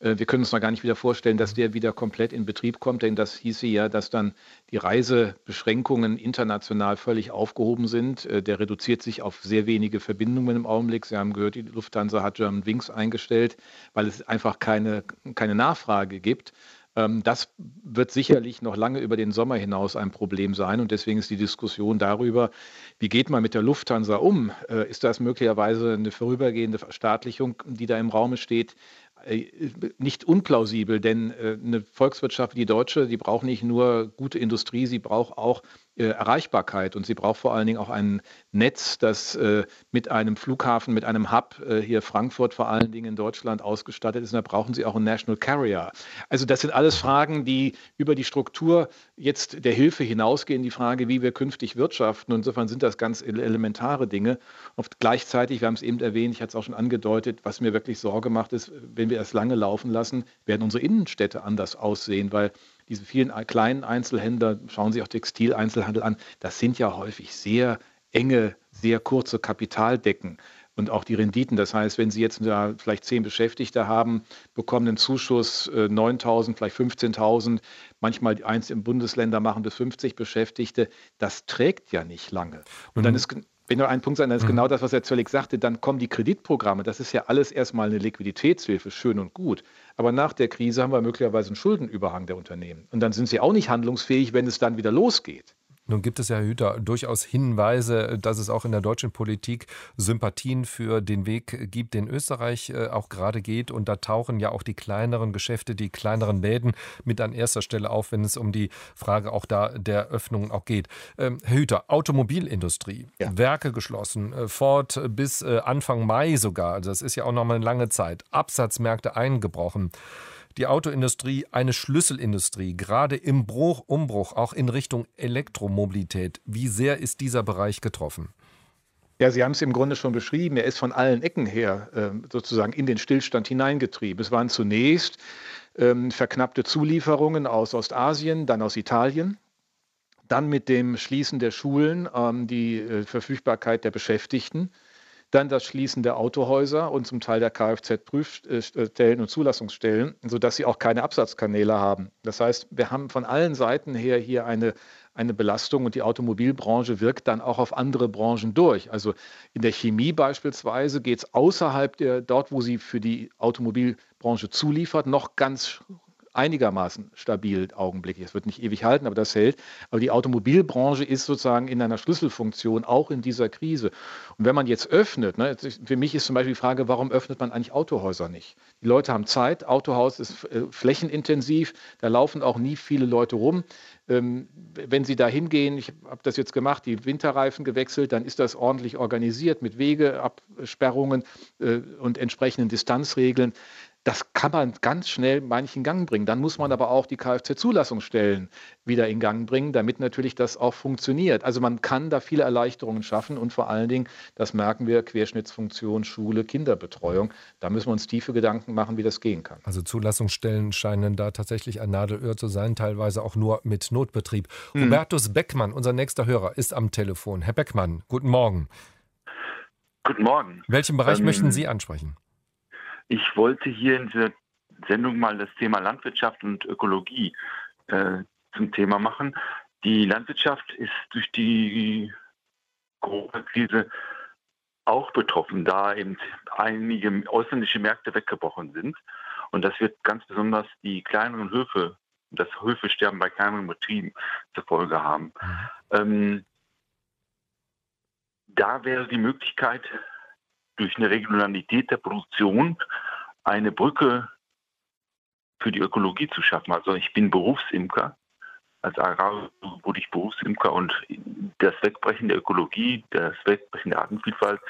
Äh, wir können uns noch gar nicht wieder vorstellen, dass der wieder komplett in Betrieb kommt, denn das hieße ja, dass dann die Reisebeschränkungen international völlig aufgehoben sind. Äh, der reduziert sich auf sehr wenige Verbindungen im Augenblick. Sie haben gehört, die Lufthansa hat German Wings eingestellt, weil es einfach keine, keine Nachfrage gibt. Ähm, das wird sicherlich noch lange über den Sommer hinaus ein Problem sein. Und deswegen ist die Diskussion darüber, wie geht man mit der Lufthansa um? Äh, ist das möglicherweise eine vorübergehende Verstaatlichung, die da im Raume steht? Äh, nicht unplausibel, denn äh, eine Volkswirtschaft wie die deutsche, die braucht nicht nur gute Industrie, sie braucht auch Erreichbarkeit und sie braucht vor allen Dingen auch ein Netz, das mit einem Flughafen, mit einem Hub hier Frankfurt vor allen Dingen in Deutschland ausgestattet ist. Und da brauchen sie auch einen National Carrier. Also das sind alles Fragen, die über die Struktur jetzt der Hilfe hinausgehen, die Frage, wie wir künftig wirtschaften. Und insofern sind das ganz elementare Dinge. Und gleichzeitig, wir haben es eben erwähnt, ich hatte es auch schon angedeutet, was mir wirklich Sorge macht, ist, wenn wir es lange laufen lassen, werden unsere Innenstädte anders aussehen, weil diese vielen kleinen Einzelhändler, schauen Sie auch Textileinzelhandel an, das sind ja häufig sehr enge, sehr kurze Kapitaldecken und auch die Renditen. Das heißt, wenn Sie jetzt da vielleicht zehn Beschäftigte haben, bekommen einen Zuschuss 9.000, äh, vielleicht 15.000, manchmal eins im Bundesländer machen bis 50 Beschäftigte. Das trägt ja nicht lange. Und mhm. dann ist wenn nur ein Punkt sein, das ist mhm. genau das, was Herr Zöllig sagte, dann kommen die Kreditprogramme. Das ist ja alles erstmal eine Liquiditätshilfe, schön und gut. Aber nach der Krise haben wir möglicherweise einen Schuldenüberhang der Unternehmen. Und dann sind sie auch nicht handlungsfähig, wenn es dann wieder losgeht. Nun gibt es ja Hüter durchaus Hinweise, dass es auch in der deutschen Politik Sympathien für den Weg gibt, den Österreich äh, auch gerade geht. Und da tauchen ja auch die kleineren Geschäfte, die kleineren Läden mit an erster Stelle auf, wenn es um die Frage auch da der Öffnungen auch geht. Ähm, Herr Hüter, Automobilindustrie, ja. Werke geschlossen, äh, Ford bis äh, Anfang Mai sogar. Also das ist ja auch noch mal eine lange Zeit. Absatzmärkte eingebrochen die Autoindustrie eine Schlüsselindustrie, gerade im Bruch, Umbruch, auch in Richtung Elektromobilität. Wie sehr ist dieser Bereich getroffen? Ja, Sie haben es im Grunde schon beschrieben. Er ist von allen Ecken her äh, sozusagen in den Stillstand hineingetrieben. Es waren zunächst ähm, verknappte Zulieferungen aus Ostasien, dann aus Italien. Dann mit dem Schließen der Schulen ähm, die äh, Verfügbarkeit der Beschäftigten dann das Schließen der Autohäuser und zum Teil der Kfz-Prüfstellen und Zulassungsstellen, sodass sie auch keine Absatzkanäle haben. Das heißt, wir haben von allen Seiten her hier eine, eine Belastung und die Automobilbranche wirkt dann auch auf andere Branchen durch. Also in der Chemie beispielsweise geht es außerhalb der, dort, wo sie für die Automobilbranche zuliefert, noch ganz einigermaßen stabil augenblicklich. Es wird nicht ewig halten, aber das hält. Aber die Automobilbranche ist sozusagen in einer Schlüsselfunktion auch in dieser Krise. Und wenn man jetzt öffnet, ne, für mich ist zum Beispiel die Frage, warum öffnet man eigentlich Autohäuser nicht? Die Leute haben Zeit, Autohaus ist äh, flächenintensiv, da laufen auch nie viele Leute rum. Ähm, wenn Sie da hingehen, ich habe das jetzt gemacht, die Winterreifen gewechselt, dann ist das ordentlich organisiert mit Wegeabsperrungen äh, und entsprechenden Distanzregeln. Das kann man ganz schnell manchen Gang bringen. Dann muss man aber auch die Kfz-Zulassungsstellen wieder in Gang bringen, damit natürlich das auch funktioniert. Also man kann da viele Erleichterungen schaffen und vor allen Dingen, das merken wir, Querschnittsfunktion, Schule, Kinderbetreuung. Da müssen wir uns tiefe Gedanken machen, wie das gehen kann. Also Zulassungsstellen scheinen da tatsächlich ein Nadelöhr zu sein, teilweise auch nur mit Notbetrieb. Hm. Hubertus Beckmann, unser nächster Hörer, ist am Telefon. Herr Beckmann, guten Morgen. Guten Morgen. Welchen Bereich ähm, möchten Sie ansprechen? Ich wollte hier in dieser Sendung mal das Thema Landwirtschaft und Ökologie äh, zum Thema machen. Die Landwirtschaft ist durch die Corona-Krise auch betroffen, da eben einige ausländische Märkte weggebrochen sind. Und das wird ganz besonders die kleineren Höfe, das Höfesterben bei kleineren Betrieben zur Folge haben. Mhm. Ähm, da wäre die Möglichkeit, durch eine Regionalität der Produktion eine Brücke für die Ökologie zu schaffen. Also ich bin Berufsimker. Als Agrar wurde ich Berufsimker und das Wegbrechen der Ökologie, das Wegbrechen der Artenvielfalt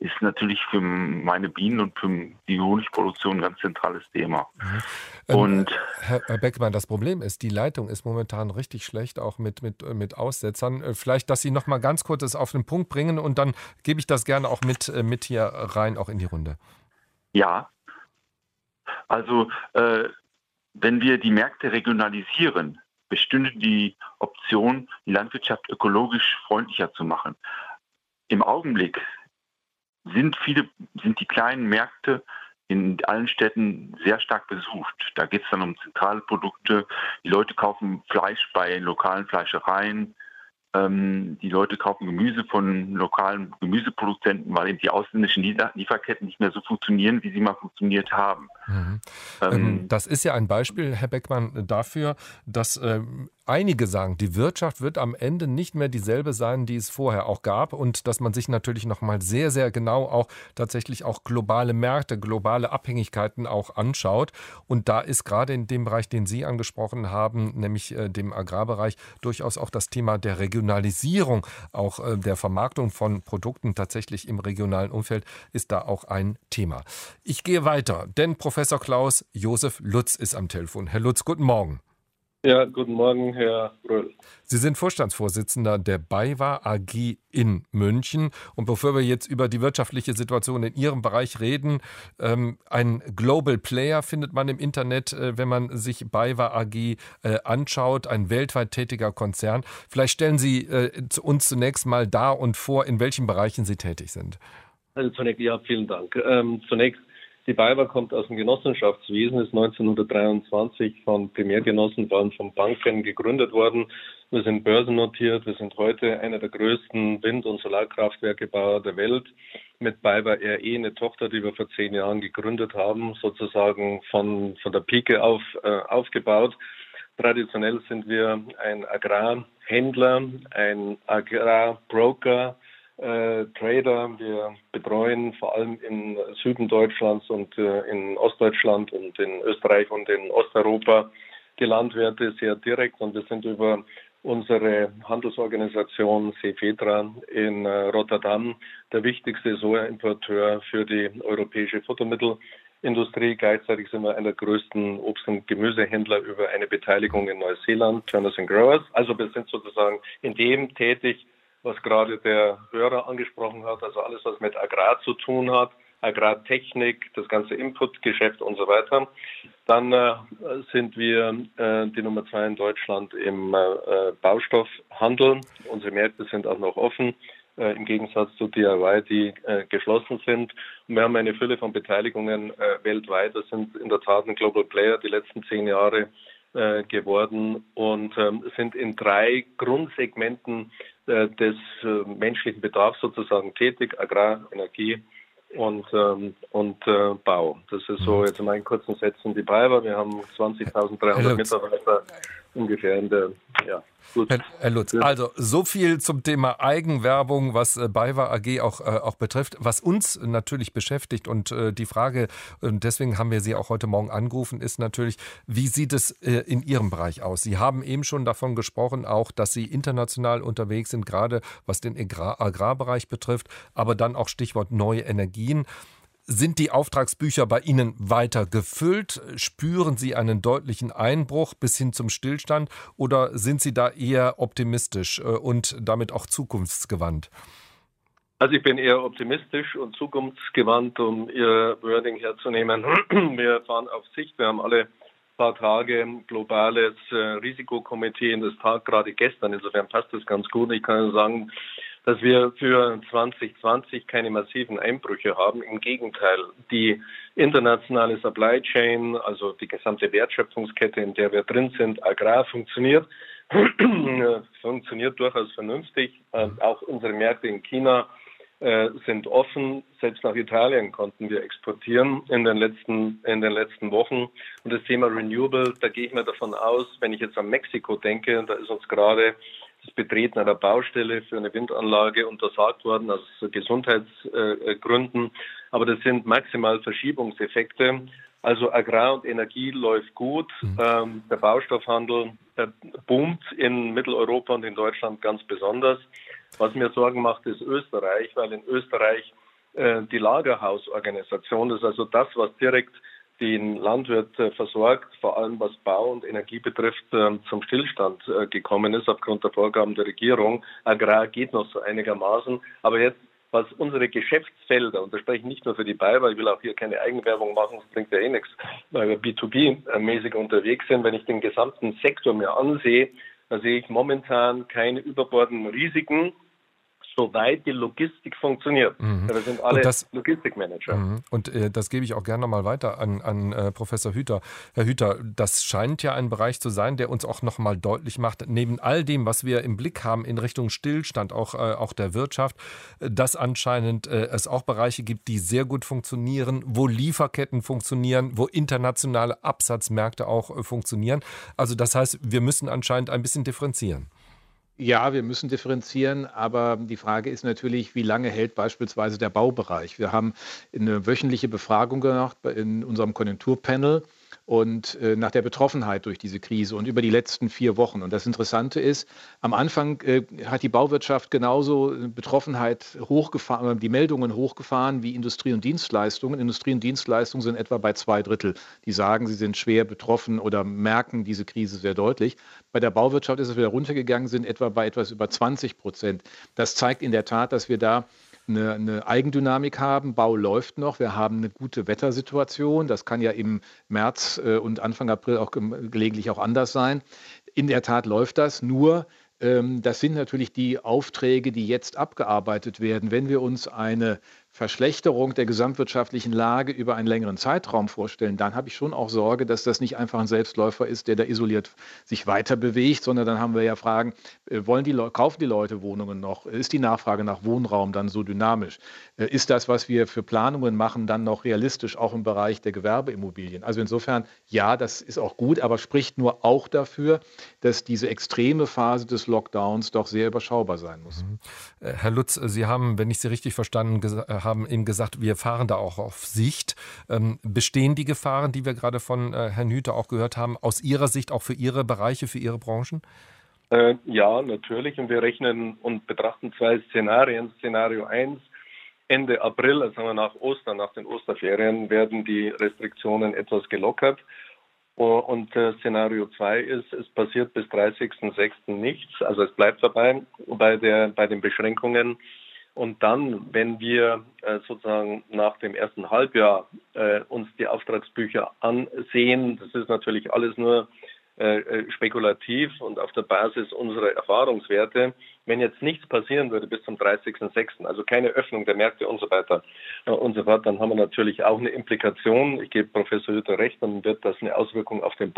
ist natürlich für meine Bienen und für die Honigproduktion ein ganz zentrales Thema. Mhm. Ähm, und Herr, Herr Beckmann, das Problem ist, die Leitung ist momentan richtig schlecht, auch mit, mit, mit Aussetzern. Äh, vielleicht, dass Sie noch mal ganz kurz das auf den Punkt bringen und dann gebe ich das gerne auch mit, äh, mit hier rein, auch in die Runde. Ja, also äh, wenn wir die Märkte regionalisieren, bestünde die Option, die Landwirtschaft ökologisch freundlicher zu machen. Im Augenblick sind viele, sind die kleinen Märkte in allen Städten sehr stark besucht. Da geht es dann um zentrale Produkte. Die Leute kaufen Fleisch bei lokalen Fleischereien. Ähm, die Leute kaufen Gemüse von lokalen Gemüseproduzenten, weil eben die ausländischen Lieferketten nicht mehr so funktionieren, wie sie mal funktioniert haben. Mhm. Ähm, ähm das ist ja ein Beispiel, Herr Beckmann, dafür, dass ähm, einige sagen, die Wirtschaft wird am Ende nicht mehr dieselbe sein, die es vorher auch gab und dass man sich natürlich noch mal sehr sehr genau auch tatsächlich auch globale Märkte, globale Abhängigkeiten auch anschaut und da ist gerade in dem Bereich, den Sie angesprochen haben, nämlich äh, dem Agrarbereich durchaus auch das Thema der Regionalisierung, auch äh, der Vermarktung von Produkten tatsächlich im regionalen Umfeld ist da auch ein Thema. Ich gehe weiter, denn Professor Klaus Josef Lutz ist am Telefon. Herr Lutz, guten Morgen. Ja, guten Morgen, Herr Bröll. Sie sind Vorstandsvorsitzender der BayWa AG in München. Und bevor wir jetzt über die wirtschaftliche Situation in Ihrem Bereich reden, ähm, ein Global Player findet man im Internet, äh, wenn man sich BayWa AG äh, anschaut, ein weltweit tätiger Konzern. Vielleicht stellen Sie äh, uns zunächst mal dar und vor, in welchen Bereichen Sie tätig sind. Also zunächst, ja, vielen Dank. Ähm, zunächst die BayWa kommt aus dem Genossenschaftswesen, ist 1923 von Primärgenossen, vor allem von Banken gegründet worden. Wir sind börsennotiert, wir sind heute einer der größten Wind- und Solarkraftwerkebauer der Welt. Mit BayWa RE eine Tochter, die wir vor zehn Jahren gegründet haben, sozusagen von, von der Pike auf äh, aufgebaut. Traditionell sind wir ein Agrar- Agrarhändler, ein Agrarbroker, äh, Trader. Wir betreuen vor allem im Süden Deutschlands und äh, in Ostdeutschland und in Österreich und in Osteuropa die Landwirte sehr direkt und wir sind über unsere Handelsorganisation Cefetra in äh, Rotterdam der wichtigste Sojaimporteur für die europäische Futtermittelindustrie. Gleichzeitig sind wir einer der größten Obst- und Gemüsehändler über eine Beteiligung in Neuseeland, Turners Growers. Also wir sind sozusagen in dem tätig, was gerade der Hörer angesprochen hat, also alles, was mit Agrar zu tun hat, Agrartechnik, das ganze Inputgeschäft und so weiter. Dann äh, sind wir äh, die Nummer zwei in Deutschland im äh, Baustoffhandel. Unsere Märkte sind auch noch offen, äh, im Gegensatz zu DIY, die äh, geschlossen sind. Und wir haben eine Fülle von Beteiligungen äh, weltweit. Das sind in der Tat ein Global Player die letzten zehn Jahre geworden und ähm, sind in drei Grundsegmenten des menschlichen Bedarfs sozusagen tätig, Agrar, Energie und, ähm, und äh, Bau. Das ist so mhm. jetzt in meinen kurzen Sätzen die BayWa. Wir haben 20.300 Mitarbeiter ungefähr in der, ja. Herr, Herr Lutz, also so viel zum Thema Eigenwerbung, was äh, BayWa AG auch, äh, auch betrifft, was uns natürlich beschäftigt und äh, die Frage, und deswegen haben wir Sie auch heute Morgen angerufen, ist natürlich, wie sieht es äh, in Ihrem Bereich aus? Sie haben eben schon davon gesprochen, auch, dass Sie international unterwegs sind, gerade was den Agrar Agrarbereich betrifft, aber dann auch Stichwort neue Energien. Sind die Auftragsbücher bei Ihnen weiter gefüllt? Spüren Sie einen deutlichen Einbruch bis hin zum Stillstand oder sind Sie da eher optimistisch äh, und damit auch zukunftsgewandt? Also ich bin eher optimistisch und zukunftsgewandt, um Ihr Wording herzunehmen. Wir fahren auf Sicht. Wir haben alle paar Tage globales äh, Risikokomitee in das Tag gerade gestern. Insofern passt das ganz gut. Ich kann sagen, dass wir für 2020 keine massiven Einbrüche haben. Im Gegenteil, die internationale Supply Chain, also die gesamte Wertschöpfungskette, in der wir drin sind, Agrar funktioniert, funktioniert durchaus vernünftig. Auch unsere Märkte in China äh, sind offen. Selbst nach Italien konnten wir exportieren in den letzten, in den letzten Wochen. Und das Thema Renewable, da gehe ich mir davon aus, wenn ich jetzt an Mexiko denke, da ist uns gerade Betreten einer Baustelle für eine Windanlage untersagt worden aus Gesundheitsgründen. Aber das sind maximal Verschiebungseffekte. Also Agrar und Energie läuft gut. Mhm. Ähm, der Baustoffhandel äh, boomt in Mitteleuropa und in Deutschland ganz besonders. Was mir Sorgen macht, ist Österreich, weil in Österreich äh, die Lagerhausorganisation, das ist also das, was direkt den Landwirt äh, versorgt, vor allem was Bau und Energie betrifft, ähm, zum Stillstand äh, gekommen ist aufgrund der Vorgaben der Regierung. Agrar geht noch so einigermaßen, aber jetzt was unsere Geschäftsfelder, und da spreche ich nicht nur für die Bayer, ich will auch hier keine Eigenwerbung machen, das bringt ja eh nichts, weil wir B2B-mäßig unterwegs sind. Wenn ich den gesamten Sektor mir ansehe, da sehe ich momentan keine überbordenden Risiken soweit die Logistik funktioniert. Mhm. Wir sind alle das, Logistikmanager. Mhm. Und äh, das gebe ich auch gerne nochmal weiter an, an äh, Professor Hüter. Herr Hüter, das scheint ja ein Bereich zu sein, der uns auch nochmal deutlich macht, neben all dem, was wir im Blick haben in Richtung Stillstand, auch, äh, auch der Wirtschaft, dass anscheinend äh, es auch Bereiche gibt, die sehr gut funktionieren, wo Lieferketten funktionieren, wo internationale Absatzmärkte auch äh, funktionieren. Also das heißt, wir müssen anscheinend ein bisschen differenzieren. Ja, wir müssen differenzieren, aber die Frage ist natürlich, wie lange hält beispielsweise der Baubereich? Wir haben eine wöchentliche Befragung gemacht in unserem Konjunkturpanel und äh, nach der Betroffenheit durch diese Krise und über die letzten vier Wochen. Und das Interessante ist, am Anfang äh, hat die Bauwirtschaft genauso äh, Betroffenheit hochgefahren, die Meldungen hochgefahren wie Industrie und Dienstleistungen. Industrie und Dienstleistungen sind etwa bei zwei Drittel. Die sagen, sie sind schwer betroffen oder merken diese Krise sehr deutlich. Bei der Bauwirtschaft ist es wieder runtergegangen, sind etwa bei etwas über 20 Prozent. Das zeigt in der Tat, dass wir da eine, eine, Eigendynamik haben. Bau läuft noch. Wir haben eine gute Wettersituation. Das kann ja im März äh, und Anfang April auch gelegentlich auch anders sein. In der Tat läuft das. Nur ähm, das sind natürlich die Aufträge, die jetzt abgearbeitet werden. Wenn wir uns eine Verschlechterung der gesamtwirtschaftlichen Lage über einen längeren Zeitraum vorstellen, dann habe ich schon auch Sorge, dass das nicht einfach ein Selbstläufer ist, der da isoliert sich weiter bewegt, sondern dann haben wir ja Fragen, äh, wollen die kaufen die Leute Wohnungen noch? Ist die Nachfrage nach Wohnraum dann so dynamisch? Äh, ist das, was wir für Planungen machen, dann noch realistisch auch im Bereich der Gewerbeimmobilien? Also insofern, ja, das ist auch gut, aber spricht nur auch dafür, dass diese extreme Phase des Lockdowns doch sehr überschaubar sein muss. Mhm. Äh, Herr Lutz, Sie haben, wenn ich Sie richtig verstanden habe, haben eben gesagt, wir fahren da auch auf Sicht. Ähm, bestehen die Gefahren, die wir gerade von äh, Herrn Hüter auch gehört haben, aus Ihrer Sicht auch für Ihre Bereiche, für Ihre Branchen? Äh, ja, natürlich. Und wir rechnen und betrachten zwei Szenarien. Szenario 1, Ende April, also nach Ostern, nach den Osterferien, werden die Restriktionen etwas gelockert. Und äh, Szenario 2 ist, es passiert bis 30.06. nichts. Also es bleibt dabei bei, der, bei den Beschränkungen. Und dann, wenn wir äh, sozusagen nach dem ersten Halbjahr äh, uns die Auftragsbücher ansehen, das ist natürlich alles nur äh, äh spekulativ und auf der Basis unserer Erfahrungswerte, wenn jetzt nichts passieren würde bis zum 30.06., also keine Öffnung der Märkte und so weiter äh, und so fort, dann haben wir natürlich auch eine Implikation. Ich gebe Professor Hütter recht, dann wird das eine Auswirkung auf den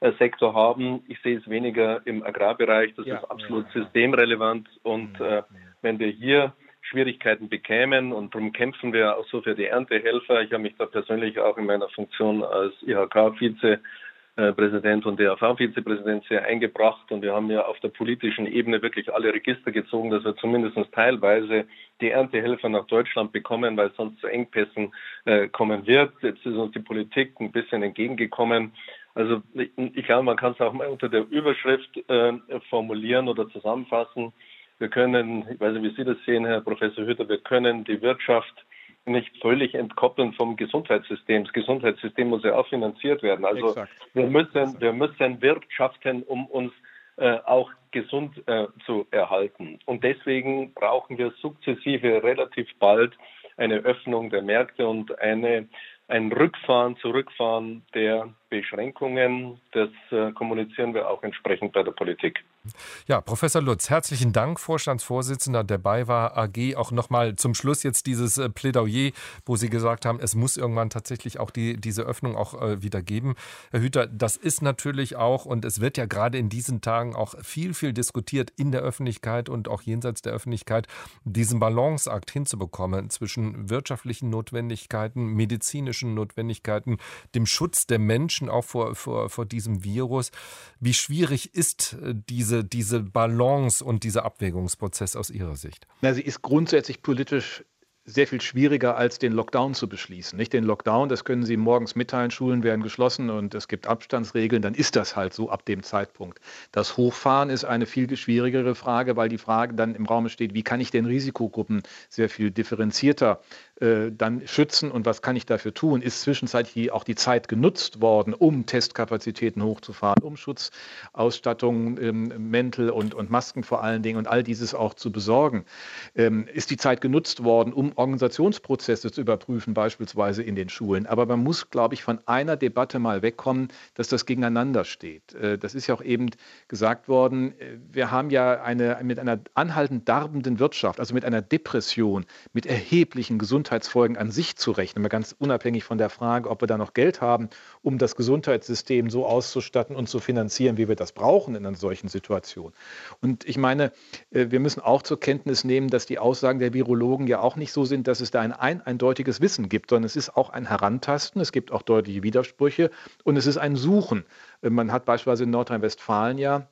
Bausektor haben. Ich sehe es weniger im Agrarbereich, das ja, ist absolut ja, systemrelevant und äh, wenn wir hier Schwierigkeiten bekämen und darum kämpfen wir auch so für die Erntehelfer. Ich habe mich da persönlich auch in meiner Funktion als IHK-Vize Präsident und DRV-Vizepräsident sehr eingebracht und wir haben ja auf der politischen Ebene wirklich alle Register gezogen, dass wir zumindest teilweise die Erntehelfer nach Deutschland bekommen, weil sonst zu Engpässen äh, kommen wird. Jetzt ist uns die Politik ein bisschen entgegengekommen. Also ich, glaube, man kann es auch mal unter der Überschrift äh, formulieren oder zusammenfassen. Wir können, ich weiß nicht, wie Sie das sehen, Herr Professor Hütter, wir können die Wirtschaft nicht völlig entkoppeln vom Gesundheitssystem. Das Gesundheitssystem muss ja auch finanziert werden. Also wir müssen, wir müssen wirtschaften, um uns äh, auch gesund äh, zu erhalten. Und deswegen brauchen wir sukzessive relativ bald eine Öffnung der Märkte und eine, ein Rückfahren, Zurückfahren der Beschränkungen. Das äh, kommunizieren wir auch entsprechend bei der Politik. Ja, Professor Lutz, herzlichen Dank, Vorstandsvorsitzender der BayWa AG. Auch nochmal zum Schluss jetzt dieses äh, Plädoyer, wo Sie gesagt haben, es muss irgendwann tatsächlich auch die, diese Öffnung auch äh, wieder geben. Herr Hüter, das ist natürlich auch, und es wird ja gerade in diesen Tagen auch viel, viel diskutiert in der Öffentlichkeit und auch jenseits der Öffentlichkeit, diesen Balanceakt hinzubekommen zwischen wirtschaftlichen Notwendigkeiten, medizinischen Notwendigkeiten, dem Schutz der Menschen auch vor, vor, vor diesem Virus. Wie schwierig ist äh, diese diese, Balance und dieser Abwägungsprozess aus Ihrer Sicht? Na, sie ist grundsätzlich politisch sehr viel schwieriger als den Lockdown zu beschließen. Nicht den Lockdown, das können Sie morgens mitteilen, Schulen werden geschlossen und es gibt Abstandsregeln, dann ist das halt so ab dem Zeitpunkt. Das Hochfahren ist eine viel schwierigere Frage, weil die Frage dann im Raum steht, wie kann ich den Risikogruppen sehr viel differenzierter äh, dann schützen und was kann ich dafür tun? Ist zwischenzeitlich auch die Zeit genutzt worden, um Testkapazitäten hochzufahren, um Schutzausstattung, ähm, Mäntel und, und Masken vor allen Dingen und all dieses auch zu besorgen? Ähm, ist die Zeit genutzt worden, um Organisationsprozesse zu überprüfen, beispielsweise in den Schulen? Aber man muss, glaube ich, von einer Debatte mal wegkommen, dass das gegeneinander steht. Äh, das ist ja auch eben gesagt worden. Äh, wir haben ja eine, mit einer anhaltend darbenden Wirtschaft, also mit einer Depression, mit erheblichen Gesundheits Gesundheitsfolgen an sich zu rechnen, mal ganz unabhängig von der Frage, ob wir da noch Geld haben, um das Gesundheitssystem so auszustatten und zu finanzieren, wie wir das brauchen in einer solchen Situation. Und ich meine, äh, wir müssen auch zur Kenntnis nehmen, dass die Aussagen der Virologen ja auch nicht so sind, dass es da ein, ein eindeutiges Wissen gibt, sondern es ist auch ein Herantasten, es gibt auch deutliche Widersprüche und es ist ein Suchen. Äh, man hat beispielsweise in Nordrhein-Westfalen ja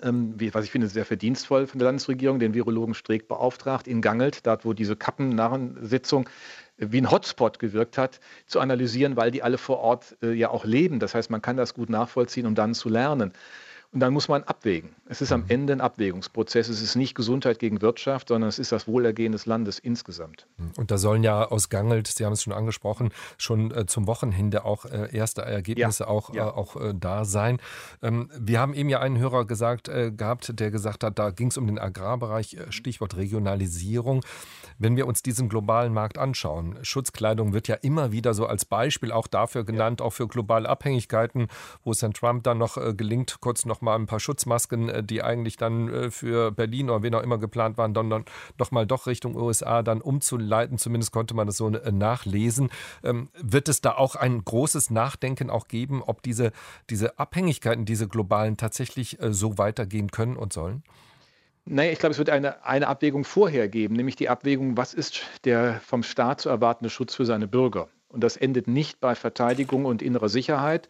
ähm, was ich finde, sehr verdienstvoll von der Landesregierung, den Virologen Streeck beauftragt, in Gangelt, dort wo diese Kappennarrensitzung äh, wie ein Hotspot gewirkt hat, zu analysieren, weil die alle vor Ort äh, ja auch leben. Das heißt, man kann das gut nachvollziehen, um dann zu lernen. Und dann muss man abwägen. Es ist am mhm. Ende ein Abwägungsprozess. Es ist nicht Gesundheit gegen Wirtschaft, sondern es ist das Wohlergehen des Landes insgesamt. Mhm. Und da sollen ja aus Gangelt, Sie haben es schon angesprochen, schon äh, zum Wochenende auch äh, erste Ergebnisse ja, auch, ja. Äh, auch äh, da sein. Ähm, wir haben eben ja einen Hörer gesagt gehabt, der gesagt hat, da ging es um den Agrarbereich, äh, Stichwort Regionalisierung. Wenn wir uns diesen globalen Markt anschauen, Schutzkleidung wird ja immer wieder so als Beispiel auch dafür genannt, ja. auch für globale Abhängigkeiten, wo es Herrn Trump dann noch gelingt, kurz noch mal ein paar Schutzmasken, äh, die eigentlich dann äh, für Berlin oder wen auch immer geplant waren, dann, dann doch mal doch Richtung USA dann umzuleiten. Zumindest konnte man das so äh, nachlesen. Ähm, wird es da auch ein großes Nachdenken auch geben, ob diese, diese Abhängigkeiten, diese globalen tatsächlich so weitergehen können und sollen? Nein, ich glaube, es wird eine, eine Abwägung vorher geben, nämlich die Abwägung, was ist der vom Staat zu erwartende Schutz für seine Bürger? Und das endet nicht bei Verteidigung und innerer Sicherheit,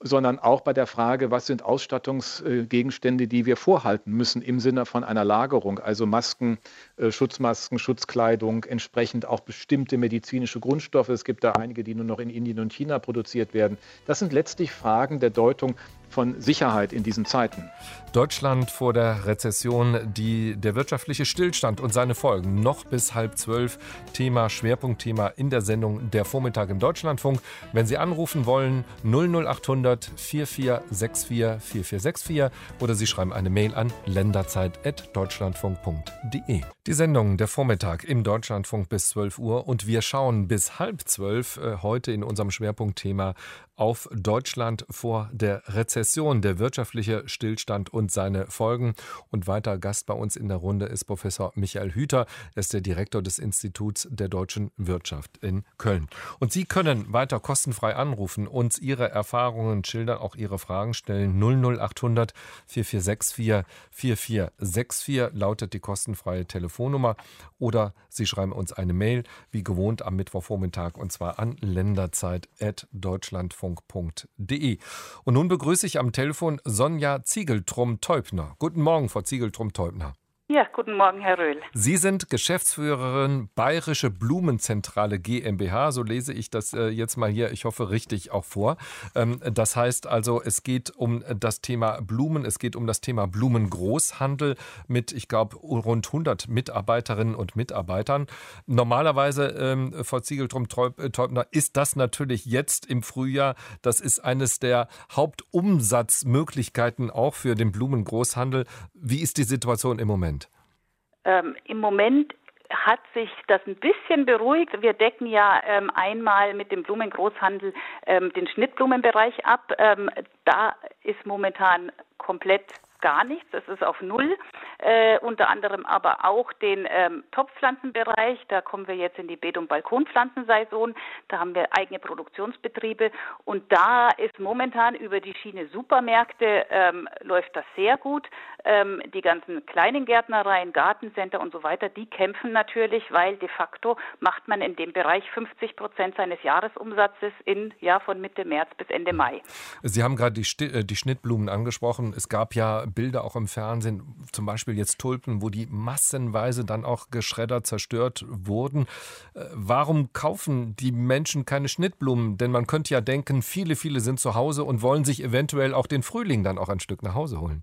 sondern auch bei der Frage, was sind Ausstattungsgegenstände, die wir vorhalten müssen im Sinne von einer Lagerung, also Masken, äh, Schutzmasken, Schutzkleidung, entsprechend auch bestimmte medizinische Grundstoffe. Es gibt da einige, die nur noch in Indien und China produziert werden. Das sind letztlich Fragen der Deutung von Sicherheit in diesen Zeiten. Deutschland vor der Rezession, die, der wirtschaftliche Stillstand und seine Folgen. Noch bis halb zwölf Thema, Schwerpunktthema in der Sendung Der Vormittag im Deutschlandfunk. Wenn Sie anrufen wollen, 00800 4464 4464 oder Sie schreiben eine Mail an länderzeit.deutschlandfunk.de. Die Sendung Der Vormittag im Deutschlandfunk bis 12 Uhr und wir schauen bis halb zwölf äh, heute in unserem Schwerpunktthema auf Deutschland vor der Rezession, der wirtschaftliche Stillstand und seine Folgen. Und weiter Gast bei uns in der Runde ist Professor Michael Hüter. Er ist der Direktor des Instituts der deutschen Wirtschaft in Köln. Und Sie können weiter kostenfrei anrufen, uns Ihre Erfahrungen schildern, auch Ihre Fragen stellen. 00800 4464 4464 lautet die kostenfreie Telefonnummer. Oder Sie schreiben uns eine Mail, wie gewohnt am Mittwochvormittag, und zwar an länderzeit.deutschlandfunk deutschlandfunk.de. Und nun begrüße ich am Telefon Sonja Ziegeltrum-Teubner. Guten Morgen, Frau Ziegeltrum-Teubner. Ja, guten Morgen, Herr Röhl. Sie sind Geschäftsführerin Bayerische Blumenzentrale GmbH, so lese ich das äh, jetzt mal hier, ich hoffe richtig auch vor. Ähm, das heißt also, es geht um das Thema Blumen, es geht um das Thema Blumengroßhandel mit, ich glaube, rund 100 Mitarbeiterinnen und Mitarbeitern. Normalerweise, ähm, Frau Ziegeltrum-Teubner, ist das natürlich jetzt im Frühjahr, das ist eines der Hauptumsatzmöglichkeiten auch für den Blumengroßhandel. Wie ist die Situation im Moment? Ähm, Im Moment hat sich das ein bisschen beruhigt. Wir decken ja ähm, einmal mit dem Blumengroßhandel ähm, den Schnittblumenbereich ab. Ähm, da ist momentan komplett gar nichts, das ist auf Null. Äh, unter anderem aber auch den ähm, Topfpflanzenbereich, da kommen wir jetzt in die Beet- und Balkonpflanzensaison, da haben wir eigene Produktionsbetriebe und da ist momentan über die Schiene Supermärkte ähm, läuft das sehr gut. Ähm, die ganzen kleinen Gärtnereien, Gartencenter und so weiter, die kämpfen natürlich, weil de facto macht man in dem Bereich 50 Prozent seines Jahresumsatzes in ja von Mitte März bis Ende Mai. Sie haben gerade die, äh, die Schnittblumen angesprochen. Es gab ja Bilder auch im Fernsehen, zum Beispiel jetzt Tulpen, wo die massenweise dann auch geschreddert, zerstört wurden. Äh, warum kaufen die Menschen keine Schnittblumen? Denn man könnte ja denken, viele, viele sind zu Hause und wollen sich eventuell auch den Frühling dann auch ein Stück nach Hause holen.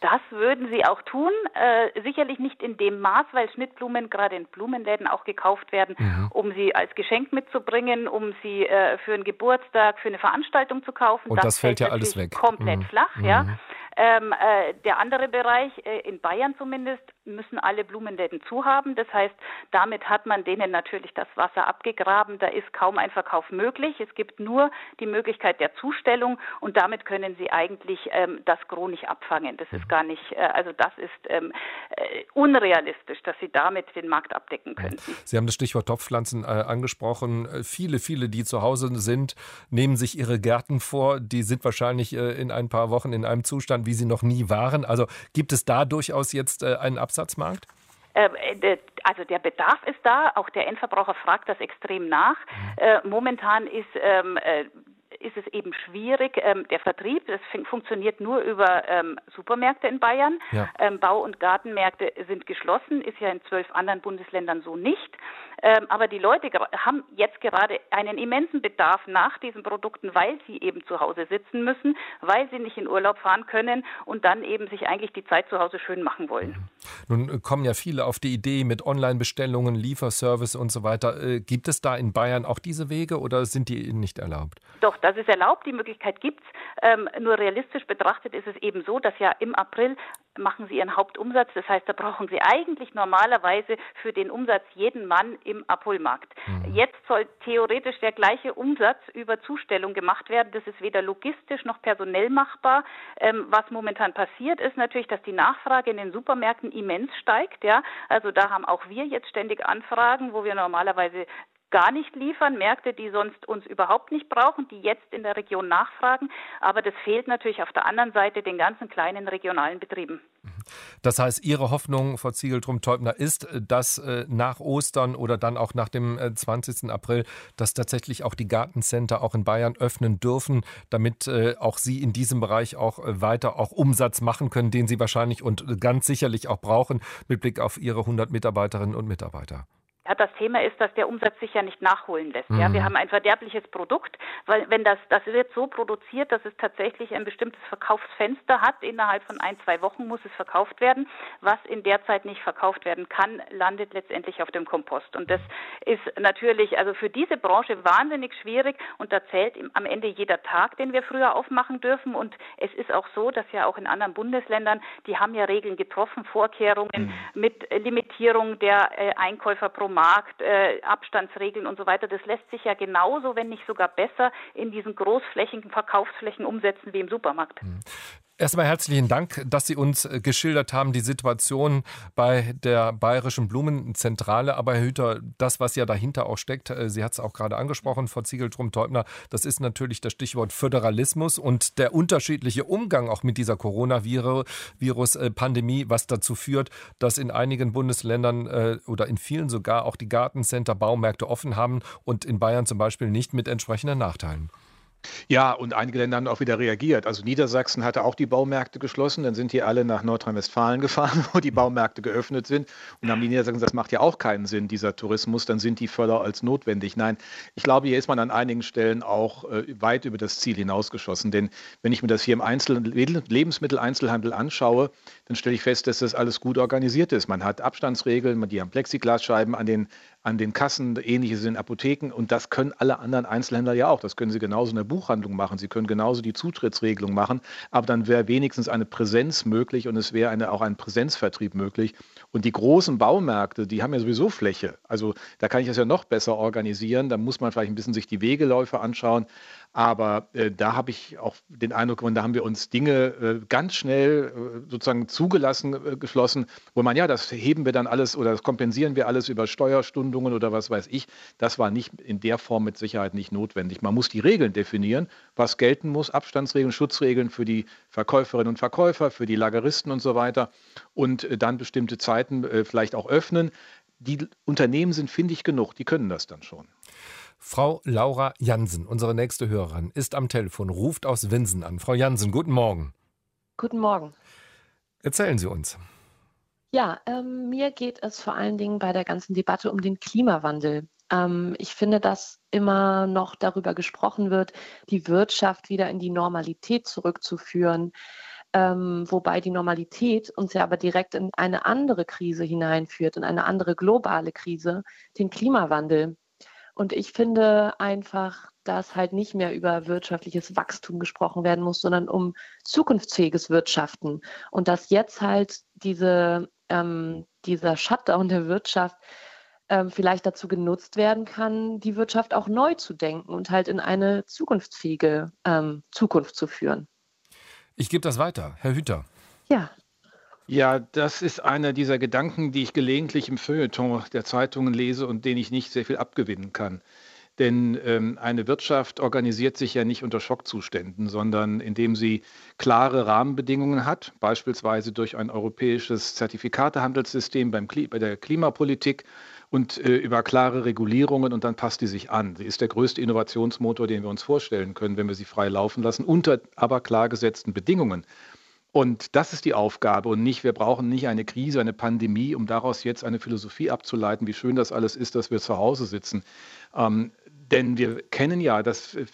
Das würden sie auch tun. Äh, sicherlich nicht in dem Maß, weil Schnittblumen gerade in Blumenläden auch gekauft werden, mhm. um sie als Geschenk mitzubringen, um sie äh, für einen Geburtstag, für eine Veranstaltung zu kaufen. Und das, das fällt ja alles weg. Komplett mhm. flach, ja. Mhm. Ähm, äh, der andere Bereich, äh, in Bayern zumindest, müssen alle Blumenläden zu haben. Das heißt, damit hat man denen natürlich das Wasser abgegraben. Da ist kaum ein Verkauf möglich. Es gibt nur die Möglichkeit der Zustellung und damit können sie eigentlich ähm, das Gros nicht abfangen. Das ist gar nicht, äh, also das ist ähm, äh, unrealistisch, dass sie damit den Markt abdecken könnten. Sie haben das Stichwort Topfpflanzen äh, angesprochen. Äh, viele, viele, die zu Hause sind, nehmen sich ihre Gärten vor. Die sind wahrscheinlich in ein paar Wochen in einem Zustand, wie sie noch nie waren. Also gibt es da durchaus jetzt äh, einen Absatzmarkt? Ähm, äh, also der Bedarf ist da, auch der Endverbraucher fragt das extrem nach. Mhm. momentan ist ähm, ist es eben schwierig. Ähm, der Vertrieb, das funktioniert nur über ähm, Supermärkte in Bayern. Ja. Ähm, Bau- und Gartenmärkte sind geschlossen, ist ja in zwölf anderen Bundesländern so nicht. Ähm, aber die Leute haben jetzt gerade einen immensen Bedarf nach diesen Produkten, weil sie eben zu Hause sitzen müssen, weil sie nicht in Urlaub fahren können und dann eben sich eigentlich die Zeit zu Hause schön machen wollen. Nun kommen ja viele auf die Idee mit Online-Bestellungen, Lieferservice und so weiter. Äh, gibt es da in Bayern auch diese Wege oder sind die nicht erlaubt? Doch, das ist erlaubt. Die Möglichkeit gibt es. Ähm, nur realistisch betrachtet ist es eben so, dass ja im April machen sie ihren Hauptumsatz. Das heißt, da brauchen sie eigentlich normalerweise für den Umsatz jeden Mann im Abholmarkt. Mhm. Jetzt soll theoretisch der gleiche Umsatz über Zustellung gemacht werden. Das ist weder logistisch noch personell machbar. Ähm, was momentan passiert, ist natürlich, dass die Nachfrage in den Supermärkten immens steigt. Ja, also da haben auch wir jetzt ständig Anfragen, wo wir normalerweise gar nicht liefern, Märkte, die sonst uns überhaupt nicht brauchen, die jetzt in der Region nachfragen. Aber das fehlt natürlich auf der anderen Seite den ganzen kleinen regionalen Betrieben. Das heißt, Ihre Hoffnung, Frau Ziegeltrum-Teubner, ist, dass äh, nach Ostern oder dann auch nach dem 20. Äh, April, dass tatsächlich auch die Gartencenter auch in Bayern öffnen dürfen, damit äh, auch Sie in diesem Bereich auch weiter auch Umsatz machen können, den Sie wahrscheinlich und ganz sicherlich auch brauchen mit Blick auf Ihre 100 Mitarbeiterinnen und Mitarbeiter. Ja, das Thema ist, dass der Umsatz sich ja nicht nachholen lässt. Mhm. Ja, wir haben ein verderbliches Produkt, weil wenn das, das wird so produziert, dass es tatsächlich ein bestimmtes Verkaufsfenster hat. Innerhalb von ein, zwei Wochen muss es verkauft werden. Was in der Zeit nicht verkauft werden kann, landet letztendlich auf dem Kompost. Und das ist natürlich also für diese Branche wahnsinnig schwierig und da zählt am Ende jeder Tag, den wir früher aufmachen dürfen. Und es ist auch so, dass ja auch in anderen Bundesländern, die haben ja Regeln getroffen, Vorkehrungen mhm. mit Limitierung der äh, Einkäufer pro Markt, äh, Abstandsregeln und so weiter, das lässt sich ja genauso, wenn nicht sogar besser, in diesen großflächigen Verkaufsflächen umsetzen wie im Supermarkt. Erstmal herzlichen Dank, dass Sie uns äh, geschildert haben, die Situation bei der Bayerischen Blumenzentrale. Aber Herr Hüter, das, was ja dahinter auch steckt, äh, Sie hat es auch gerade angesprochen, Frau Ziegeltrum-Teubner, das ist natürlich das Stichwort Föderalismus und der unterschiedliche Umgang auch mit dieser Coronavirus-Pandemie, was dazu führt, dass in einigen Bundesländern äh, oder in vielen sogar auch die Gartencenter, Baumärkte offen haben und in Bayern zum Beispiel nicht mit entsprechenden Nachteilen. Ja, und einige Länder haben auch wieder reagiert. Also Niedersachsen hatte auch die Baumärkte geschlossen. Dann sind die alle nach Nordrhein-Westfalen gefahren, wo die Baumärkte geöffnet sind. Und dann haben die Niedersachsen gesagt, das macht ja auch keinen Sinn, dieser Tourismus. Dann sind die voller als notwendig. Nein, ich glaube, hier ist man an einigen Stellen auch äh, weit über das Ziel hinausgeschossen. Denn wenn ich mir das hier im Einzel Lebensmitteleinzelhandel anschaue, dann stelle ich fest, dass das alles gut organisiert ist. Man hat Abstandsregeln, die haben Plexiglasscheiben an den an den Kassen, ähnliches in Apotheken und das können alle anderen Einzelhändler ja auch. Das können sie genauso in der Buchhandlung machen, sie können genauso die Zutrittsregelung machen, aber dann wäre wenigstens eine Präsenz möglich und es wäre eine, auch ein Präsenzvertrieb möglich. Und die großen Baumärkte, die haben ja sowieso Fläche. Also da kann ich das ja noch besser organisieren. Da muss man vielleicht ein bisschen sich die Wegeläufe anschauen. Aber äh, da habe ich auch den Eindruck, und da haben wir uns Dinge äh, ganz schnell äh, sozusagen zugelassen, äh, geschlossen, wo man, ja, das heben wir dann alles oder das kompensieren wir alles über Steuerstundungen oder was weiß ich. Das war nicht in der Form mit Sicherheit nicht notwendig. Man muss die Regeln definieren, was gelten muss, Abstandsregeln, Schutzregeln für die Verkäuferinnen und Verkäufer, für die Lageristen und so weiter und äh, dann bestimmte Zeiten äh, vielleicht auch öffnen. Die Unternehmen sind findig genug, die können das dann schon. Frau Laura Jansen, unsere nächste Hörerin, ist am Telefon, ruft aus Winsen an. Frau Jansen, guten Morgen. Guten Morgen. Erzählen Sie uns. Ja, ähm, mir geht es vor allen Dingen bei der ganzen Debatte um den Klimawandel. Ähm, ich finde, dass immer noch darüber gesprochen wird, die Wirtschaft wieder in die Normalität zurückzuführen. Ähm, wobei die Normalität uns ja aber direkt in eine andere Krise hineinführt, in eine andere globale Krise, den Klimawandel. Und ich finde einfach, dass halt nicht mehr über wirtschaftliches Wachstum gesprochen werden muss, sondern um zukunftsfähiges Wirtschaften. Und dass jetzt halt diese, ähm, dieser Shutdown der Wirtschaft ähm, vielleicht dazu genutzt werden kann, die Wirtschaft auch neu zu denken und halt in eine zukunftsfähige ähm, Zukunft zu führen. Ich gebe das weiter, Herr Hüter. Ja, ja, das ist einer dieser Gedanken, die ich gelegentlich im Feuilleton der Zeitungen lese und denen ich nicht sehr viel abgewinnen kann. Denn ähm, eine Wirtschaft organisiert sich ja nicht unter Schockzuständen, sondern indem sie klare Rahmenbedingungen hat, beispielsweise durch ein europäisches Zertifikatehandelssystem beim Kli bei der Klimapolitik und äh, über klare Regulierungen und dann passt die sich an. Sie ist der größte Innovationsmotor, den wir uns vorstellen können, wenn wir sie frei laufen lassen, unter aber klar gesetzten Bedingungen. Und das ist die Aufgabe und nicht, wir brauchen nicht eine Krise, eine Pandemie, um daraus jetzt eine Philosophie abzuleiten, wie schön das alles ist, dass wir zu Hause sitzen. Ähm, denn wir kennen ja dass, äh,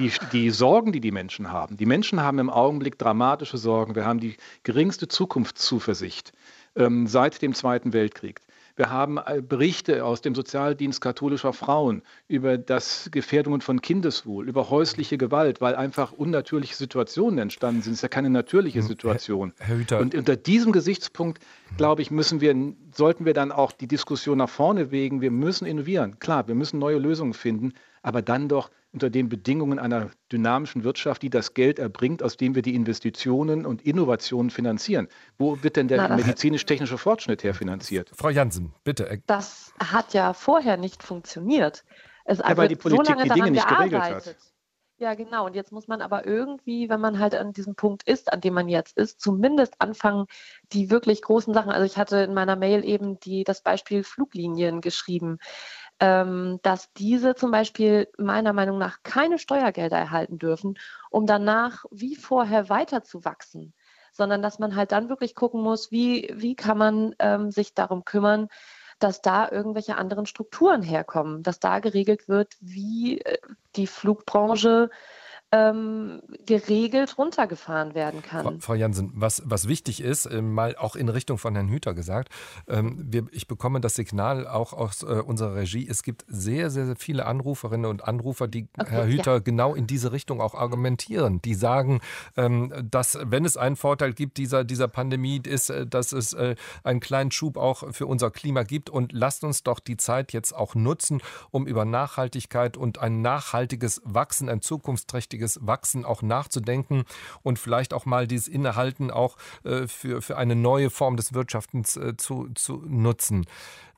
die, die, Sorgen, die die Menschen haben. Die Menschen haben im Augenblick dramatische Sorgen. Wir haben die geringste Zukunftszuversicht. ähm, seit dem Zweiten Weltkrieg. Wir haben äh, Berichte aus dem Sozialdienst katholischer Frauen über das Gefährdungen von Kindeswohl, über häusliche Gewalt, weil einfach unnatürliche Situationen entstanden sind. Es ist ja keine natürliche hm, Situation. Herr, Herr Hüter. Und unter diesem Gesichtspunkt, glaube ich, müssen wir, sollten wir dann auch die Diskussion nach vorne wegen. Wir müssen innovieren. Klar, wir müssen neue Lösungen finden, aber dann doch unter den Bedingungen einer dynamischen Wirtschaft, die das Geld erbringt, aus dem wir die Investitionen und Innovationen finanzieren. Wo wird denn der medizinisch-technische Fortschritt her finanziert? Frau Jansen, bitte. Das hat ja vorher nicht funktioniert. Es, also ja, weil die Politik so die Dinge nicht geregelt hat. Ja, genau. Und jetzt muss man aber irgendwie, wenn man halt an diesem Punkt ist, an dem man jetzt ist, zumindest anfangen, die wirklich großen Sachen. Also ich hatte in meiner Mail eben die, das Beispiel Fluglinien geschrieben ähm, dass diese zum Beispiel meiner Meinung nach keine Steuergelder erhalten dürfen, um danach wie vorher weiter zu wachsen, sondern dass man halt dann wirklich gucken muss, wie, wie kann man ähm, sich darum kümmern, dass da irgendwelche anderen Strukturen herkommen, dass da geregelt wird, wie äh, die Flugbranche ähm, geregelt runtergefahren werden kann. Frau, Jansen, was, was wichtig ist, äh, mal auch in Richtung von Herrn Hüter gesagt, ähm, wir, ich bekomme das Signal auch aus äh, unserer Regie, es gibt sehr, sehr, sehr viele Anruferinnen und Anrufer, die okay, Herr Hüter ja. genau in diese Richtung auch argumentieren. Die sagen, ähm, dass wenn es einen Vorteil gibt dieser, dieser Pandemie, ist, äh, dass es äh, einen kleinen Schub auch für unser Klima gibt und lasst uns doch die Zeit jetzt auch nutzen, um über Nachhaltigkeit und ein nachhaltiges Wachsen, ein zukunftsträchtiges nachhaltiges Wachsen auch nachzudenken und vielleicht auch mal dieses Innehalten auch äh, für, für eine neue Form des Wirtschaftens äh, zu, zu nutzen.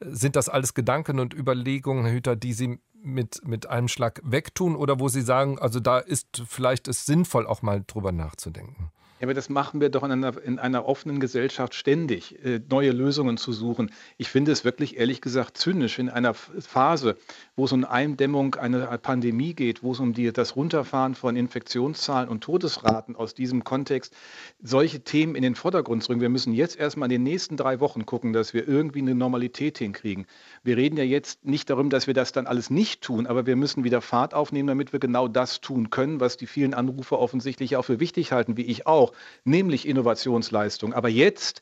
Sind das alles Gedanken und Überlegungen, Herr Hüter, die Sie mit, mit einem Schlag wegtun oder wo Sie sagen, also da ist vielleicht es sinnvoll, auch mal drüber nachzudenken? Ja, aber das machen wir doch in einer, in einer offenen Gesellschaft ständig, äh, neue Lösungen zu suchen. Ich finde es wirklich ehrlich gesagt zynisch in einer Phase, wo es um Eindämmung einer Pandemie geht, wo es um die, das Runterfahren von Infektionszahlen und Todesraten aus diesem Kontext, solche Themen in den Vordergrund zu bringen. Wir müssen jetzt erstmal in den nächsten drei Wochen gucken, dass wir irgendwie eine Normalität hinkriegen. Wir reden ja jetzt nicht darum, dass wir das dann alles nicht tun, aber wir müssen wieder Fahrt aufnehmen, damit wir genau das tun können, was die vielen Anrufer offensichtlich auch für wichtig halten, wie ich auch, nämlich Innovationsleistung. Aber jetzt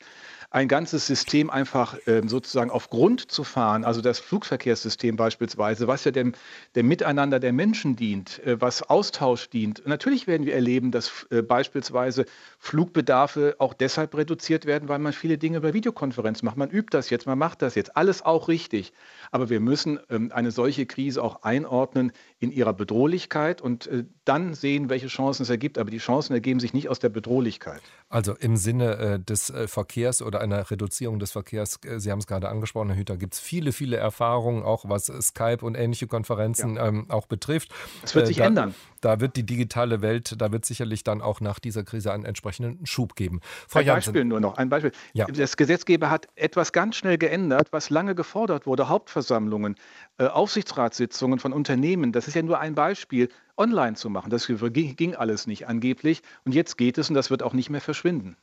ein ganzes System einfach äh, sozusagen auf Grund zu fahren, also das Flugverkehrssystem beispielsweise, was ja dem, dem Miteinander der Menschen dient, äh, was Austausch dient. Natürlich werden wir erleben, dass äh, beispielsweise Flugbedarfe auch deshalb reduziert werden, weil man viele Dinge über Videokonferenz macht. Man übt das jetzt, man macht das jetzt, alles auch richtig. Aber wir müssen ähm, eine solche Krise auch einordnen in ihrer Bedrohlichkeit und äh, dann sehen, welche Chancen es ergibt. Aber die Chancen ergeben sich nicht aus der Bedrohlichkeit. Also im Sinne äh, des äh, Verkehrs oder einer Reduzierung des Verkehrs, äh, Sie haben es gerade angesprochen, Herr Hüter, gibt es viele, viele Erfahrungen, auch was Skype und ähnliche Konferenzen ja. ähm, auch betrifft. Es wird sich da, ändern. Da wird die digitale Welt, da wird sicherlich dann auch nach dieser Krise einen entsprechenden Schub geben. Frau ein Janssen. Beispiel nur noch, ein Beispiel. Ja. Das Gesetzgeber hat etwas ganz schnell geändert, was lange gefordert wurde. Hauptversammlungen, äh, Aufsichtsratssitzungen von Unternehmen, das ist ja nur ein Beispiel, online zu machen. Das ging alles nicht angeblich. Und jetzt geht es und das wird auch nicht mehr verschwinden.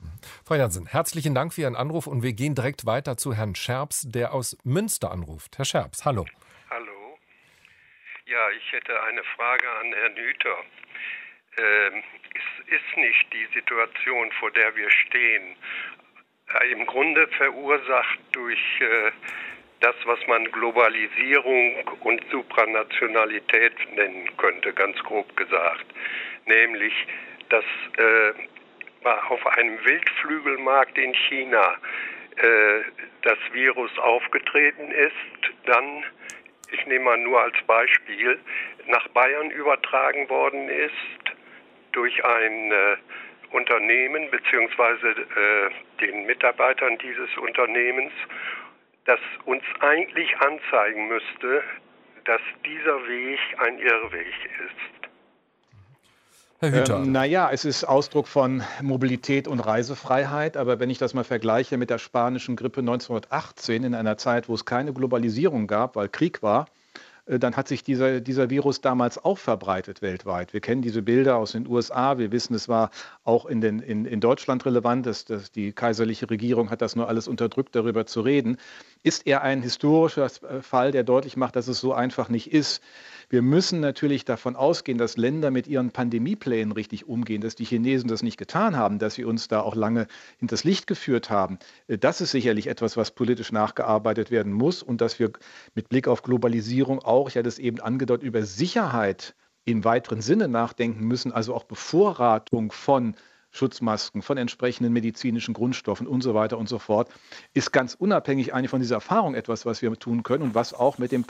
Frau Jansen, herzlichen Dank für Ihren Anruf und wir gehen direkt weiter zu Herrn Scherps, der aus Münster anruft. Herr Scherps, hallo. Hallo. Ja, ich hätte eine Frage an Herrn Hüter. Ähm, es ist nicht die Situation, vor der wir stehen, äh, im Grunde verursacht durch äh, das, was man Globalisierung und Supranationalität nennen könnte, ganz grob gesagt. Nämlich, dass äh, auf einem Wildflügelmarkt in China äh, das Virus aufgetreten ist, dann, ich nehme mal nur als Beispiel, nach Bayern übertragen worden ist durch ein äh, Unternehmen beziehungsweise äh, den Mitarbeitern dieses Unternehmens das uns eigentlich anzeigen müsste, dass dieser Weg ein Irrweg ist. Herr Hüter. Ähm, naja, es ist Ausdruck von Mobilität und Reisefreiheit, aber wenn ich das mal vergleiche mit der spanischen Grippe 1918 in einer Zeit, wo es keine Globalisierung gab, weil Krieg war, dann hat sich dieser, dieser Virus damals auch verbreitet weltweit. Wir kennen diese Bilder aus den USA. Wir wissen, es war auch in, den, in, in Deutschland relevant. Dass, dass die kaiserliche Regierung hat das nur alles unterdrückt, darüber zu reden. Ist er ein historischer äh, Fall, der deutlich macht, dass es so einfach nicht ist? Wir müssen natürlich davon ausgehen, dass Länder mit ihren Pandemieplänen richtig umgehen, dass die Chinesen das nicht getan haben, dass sie uns da auch lange hinters Licht geführt haben. Äh, das ist sicherlich etwas, was politisch nachgearbeitet werden muss und dass wir mit Blick auf Globalisierung auch, ich hatte es eben angedeutet, über Sicherheit im weiteren Sinne nachdenken müssen, also auch Bevorratung von Schutzmasken, von entsprechenden medizinischen Grundstoffen und so weiter und so fort, ist ganz unabhängig eigentlich von dieser Erfahrung etwas, was wir tun können und was auch mit dem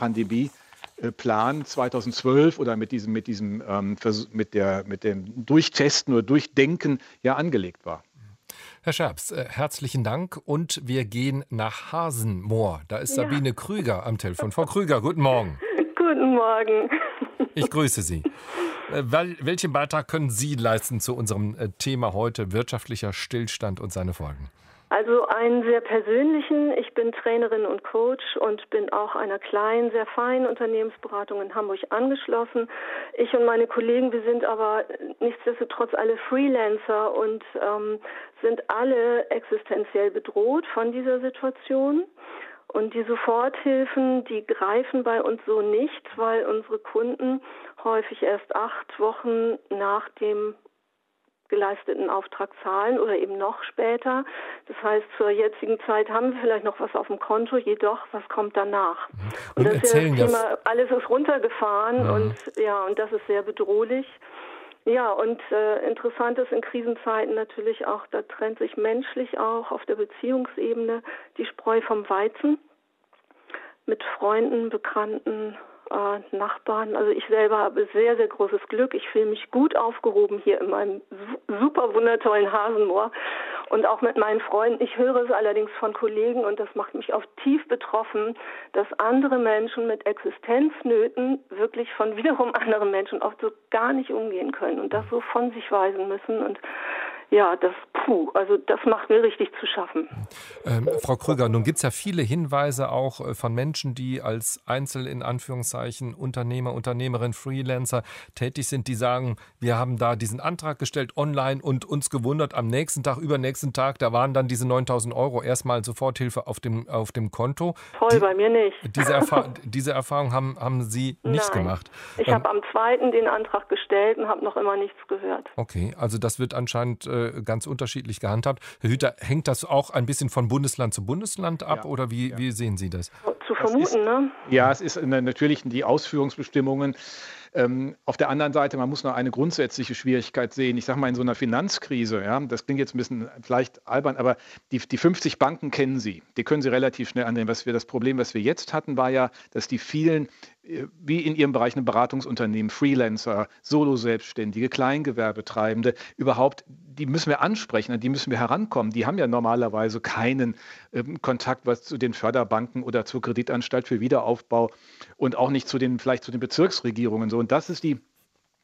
Pandemieplan 2012 oder mit diesem, mit diesem ähm, mit, der, mit dem Durchtesten oder Durchdenken ja angelegt war. Herr Scherbs, äh, herzlichen Dank und wir gehen nach Hasenmoor. Da ist ja. Sabine Krüger am Telefon. Frau Krüger, guten Morgen. Guten Morgen. Ich grüße Sie. Äh, welchen Beitrag können Sie leisten zu unserem äh, Thema heute, wirtschaftlicher Stillstand und seine Folgen? Also einen sehr persönlichen. Ich bin Trainerin und Coach und bin auch einer kleinen, sehr feinen Unternehmensberatung in Hamburg angeschlossen. Ich und meine Kollegen, wir sind aber nichtsdestotrotz alle Freelancer und ähm, sind alle existenziell bedroht von dieser Situation. Und die Soforthilfen, die greifen bei uns so nicht, weil unsere Kunden häufig erst acht Wochen nach dem geleisteten Auftrag zahlen oder eben noch später. Das heißt, zur jetzigen Zeit haben wir vielleicht noch was auf dem Konto, jedoch, was kommt danach? Und, und das ist ja das Thema, alles ist runtergefahren ja. und ja, und das ist sehr bedrohlich. Ja, und äh, interessant ist in Krisenzeiten natürlich auch, da trennt sich menschlich auch auf der Beziehungsebene die Spreu vom Weizen mit Freunden, Bekannten, äh, Nachbarn. Also ich selber habe sehr, sehr großes Glück. Ich fühle mich gut aufgehoben hier in meinem super wundertollen Hasenmoor und auch mit meinen Freunden. Ich höre es allerdings von Kollegen und das macht mich auch tief betroffen, dass andere Menschen mit Existenznöten wirklich von wiederum anderen Menschen oft so gar nicht umgehen können und das so von sich weisen müssen und ja, das, puh, also das macht mir richtig zu schaffen. Ähm, Frau Krüger, nun gibt es ja viele Hinweise auch äh, von Menschen, die als Einzel in Anführungszeichen Unternehmer, Unternehmerin, Freelancer tätig sind, die sagen, wir haben da diesen Antrag gestellt online und uns gewundert, am nächsten Tag, übernächsten Tag, da waren dann diese 9000 Euro erstmal Soforthilfe auf dem, auf dem Konto. Toll, die, bei mir nicht. Diese, Erfa diese Erfahrung haben, haben Sie nicht Nein. gemacht. Ich ähm, habe am zweiten den Antrag gestellt und habe noch immer nichts gehört. Okay, also das wird anscheinend äh, ganz unterschiedlich gehandhabt. Herr Hüter, hängt das auch ein bisschen von Bundesland zu Bundesland ab ja. oder wie, ja. wie sehen Sie das? Zu vermuten, ist, ne? Ja, es ist natürlich die Ausführungsbestimmungen ähm, auf der anderen Seite, man muss noch eine grundsätzliche Schwierigkeit sehen. Ich sage mal, in so einer Finanzkrise, ja, das klingt jetzt ein bisschen vielleicht albern, aber die, die 50 Banken kennen Sie. Die können Sie relativ schnell annehmen. Was wir, das Problem, was wir jetzt hatten, war ja, dass die vielen äh, wie in ihrem Bereich ein Beratungsunternehmen, Freelancer, Solo-Selbstständige, Kleingewerbetreibende, überhaupt, die müssen wir ansprechen, an die müssen wir herankommen. Die haben ja normalerweise keinen ähm, Kontakt was zu den Förderbanken oder zur Kreditanstalt für Wiederaufbau und auch nicht zu den, vielleicht zu den Bezirksregierungen. So, und das ist die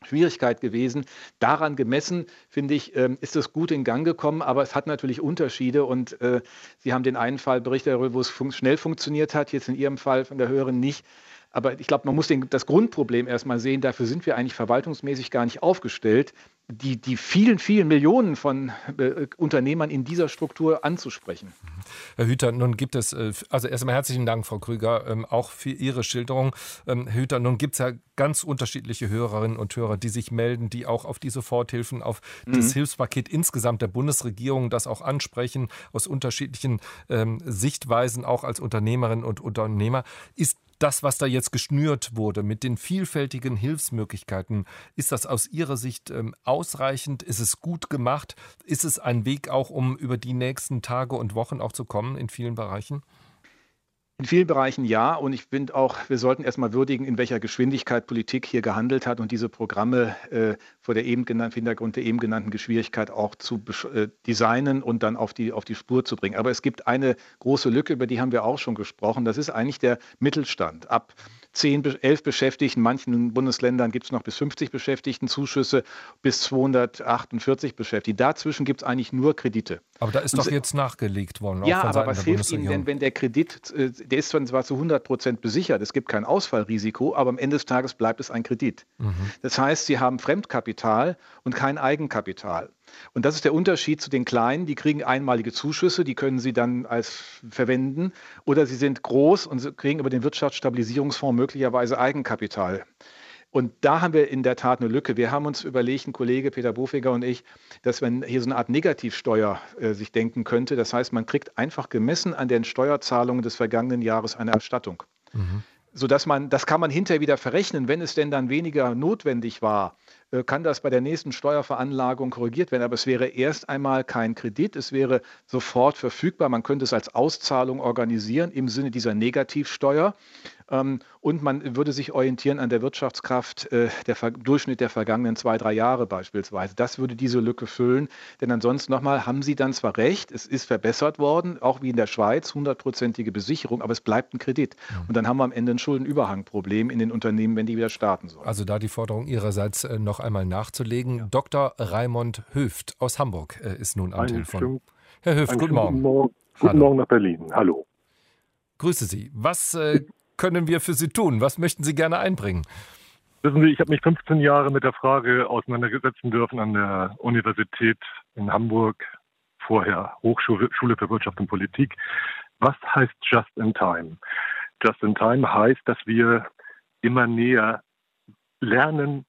Schwierigkeit gewesen. Daran gemessen, finde ich, ähm, ist es gut in Gang gekommen, aber es hat natürlich Unterschiede und äh, Sie haben den einen Fall berichtet, wo es fun schnell funktioniert hat, jetzt in Ihrem Fall von der Hörerin nicht. Aber ich glaube, man muss den, das Grundproblem erstmal sehen. Dafür sind wir eigentlich verwaltungsmäßig gar nicht aufgestellt, die, die vielen, vielen Millionen von äh, Unternehmern in dieser Struktur anzusprechen. Herr Hüter, nun gibt es, äh, also erstmal herzlichen Dank, Frau Krüger, ähm, auch für Ihre Schilderung. Ähm, Herr Hüter, nun gibt es ja ganz unterschiedliche Hörerinnen und Hörer, die sich melden, die auch auf die Soforthilfen, auf mhm. das Hilfspaket insgesamt der Bundesregierung das auch ansprechen, aus unterschiedlichen ähm, Sichtweisen, auch als Unternehmerinnen und Unternehmer. Ist das, was da jetzt geschnürt wurde mit den vielfältigen Hilfsmöglichkeiten, ist das aus Ihrer Sicht ähm, ausreichend? Ist es gut gemacht? Ist es ein Weg auch, um über die nächsten Tage und Wochen auch zu kommen in vielen Bereichen? In vielen Bereichen ja. Und ich finde auch, wir sollten erstmal würdigen, in welcher Geschwindigkeit Politik hier gehandelt hat und diese Programme äh, vor der eben genannten, Hintergrund der eben genannten Geschwindigkeit auch zu äh, designen und dann auf die, auf die Spur zu bringen. Aber es gibt eine große Lücke, über die haben wir auch schon gesprochen. Das ist eigentlich der Mittelstand. Ab 10, 11 Beschäftigten. In manchen Bundesländern gibt es noch bis 50 Beschäftigten Zuschüsse, bis 248 Beschäftigte. Dazwischen gibt es eigentlich nur Kredite. Aber da ist doch jetzt nachgelegt worden. Ja, aber was hilft Ihnen denn, wenn der Kredit, äh, der ist zwar zu 100 Prozent besichert, es gibt kein Ausfallrisiko, aber am Ende des Tages bleibt es ein Kredit. Mhm. Das heißt, Sie haben Fremdkapital und kein Eigenkapital. Und das ist der Unterschied zu den Kleinen. Die kriegen einmalige Zuschüsse, die können sie dann als verwenden. Oder sie sind groß und kriegen über den Wirtschaftsstabilisierungsfonds möglicherweise Eigenkapital. Und da haben wir in der Tat eine Lücke. Wir haben uns überlegt, ein Kollege Peter Bofiger und ich, dass man hier so eine Art Negativsteuer äh, sich denken könnte. Das heißt, man kriegt einfach gemessen an den Steuerzahlungen des vergangenen Jahres eine Erstattung. Mhm. Sodass man, das kann man hinterher wieder verrechnen, wenn es denn dann weniger notwendig war, äh, kann das bei der nächsten Steuerveranlagung korrigiert werden. Aber es wäre erst einmal kein Kredit, es wäre sofort verfügbar. Man könnte es als Auszahlung organisieren im Sinne dieser Negativsteuer. Ähm, und man würde sich orientieren an der Wirtschaftskraft, äh, der Durchschnitt der vergangenen zwei, drei Jahre beispielsweise. Das würde diese Lücke füllen. Denn ansonsten nochmal, haben Sie dann zwar recht, es ist verbessert worden, auch wie in der Schweiz, hundertprozentige Besicherung, aber es bleibt ein Kredit. Und dann haben wir am Ende ein Schuldenüberhangproblem in den Unternehmen, wenn die wieder starten sollen. Also da die Forderung Ihrerseits äh, noch einmal nachzulegen. Ja. Dr. Raimond Höft aus Hamburg äh, ist nun am Telefon. Herr Höft, guten Morgen. Guten Morgen, guten Morgen nach Berlin. Hallo. Grüße Sie. Was äh, können wir für Sie tun? Was möchten Sie gerne einbringen? Wissen Sie, ich habe mich 15 Jahre mit der Frage auseinandersetzen dürfen an der Universität in Hamburg, vorher Hochschule für Wirtschaft und Politik. Was heißt Just in Time? Just in Time heißt, dass wir immer näher lernen,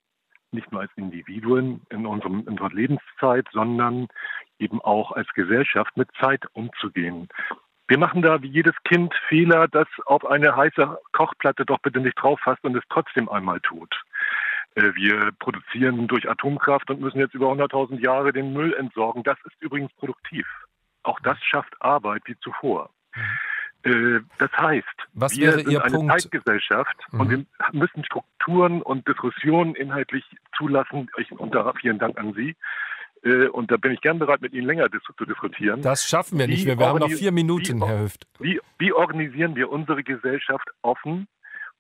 nicht nur als Individuen in, unserem, in unserer Lebenszeit, sondern eben auch als Gesellschaft mit Zeit umzugehen. Wir machen da wie jedes Kind Fehler, das auf eine heiße Kochplatte doch bitte nicht drauf fasst und es trotzdem einmal tut. Äh, wir produzieren durch Atomkraft und müssen jetzt über 100.000 Jahre den Müll entsorgen. Das ist übrigens produktiv. Auch das schafft Arbeit wie zuvor. Äh, das heißt, Was wir sind eine Punkt? Zeitgesellschaft mhm. und wir müssen Strukturen und Diskussionen inhaltlich zulassen. Und da vielen Dank an Sie. Äh, und da bin ich gern bereit, mit Ihnen länger zu diskutieren. Das schaffen wir nicht. Wir, wir haben noch vier Minuten, wie, Herr Hüft. Wie, wie organisieren wir unsere Gesellschaft offen,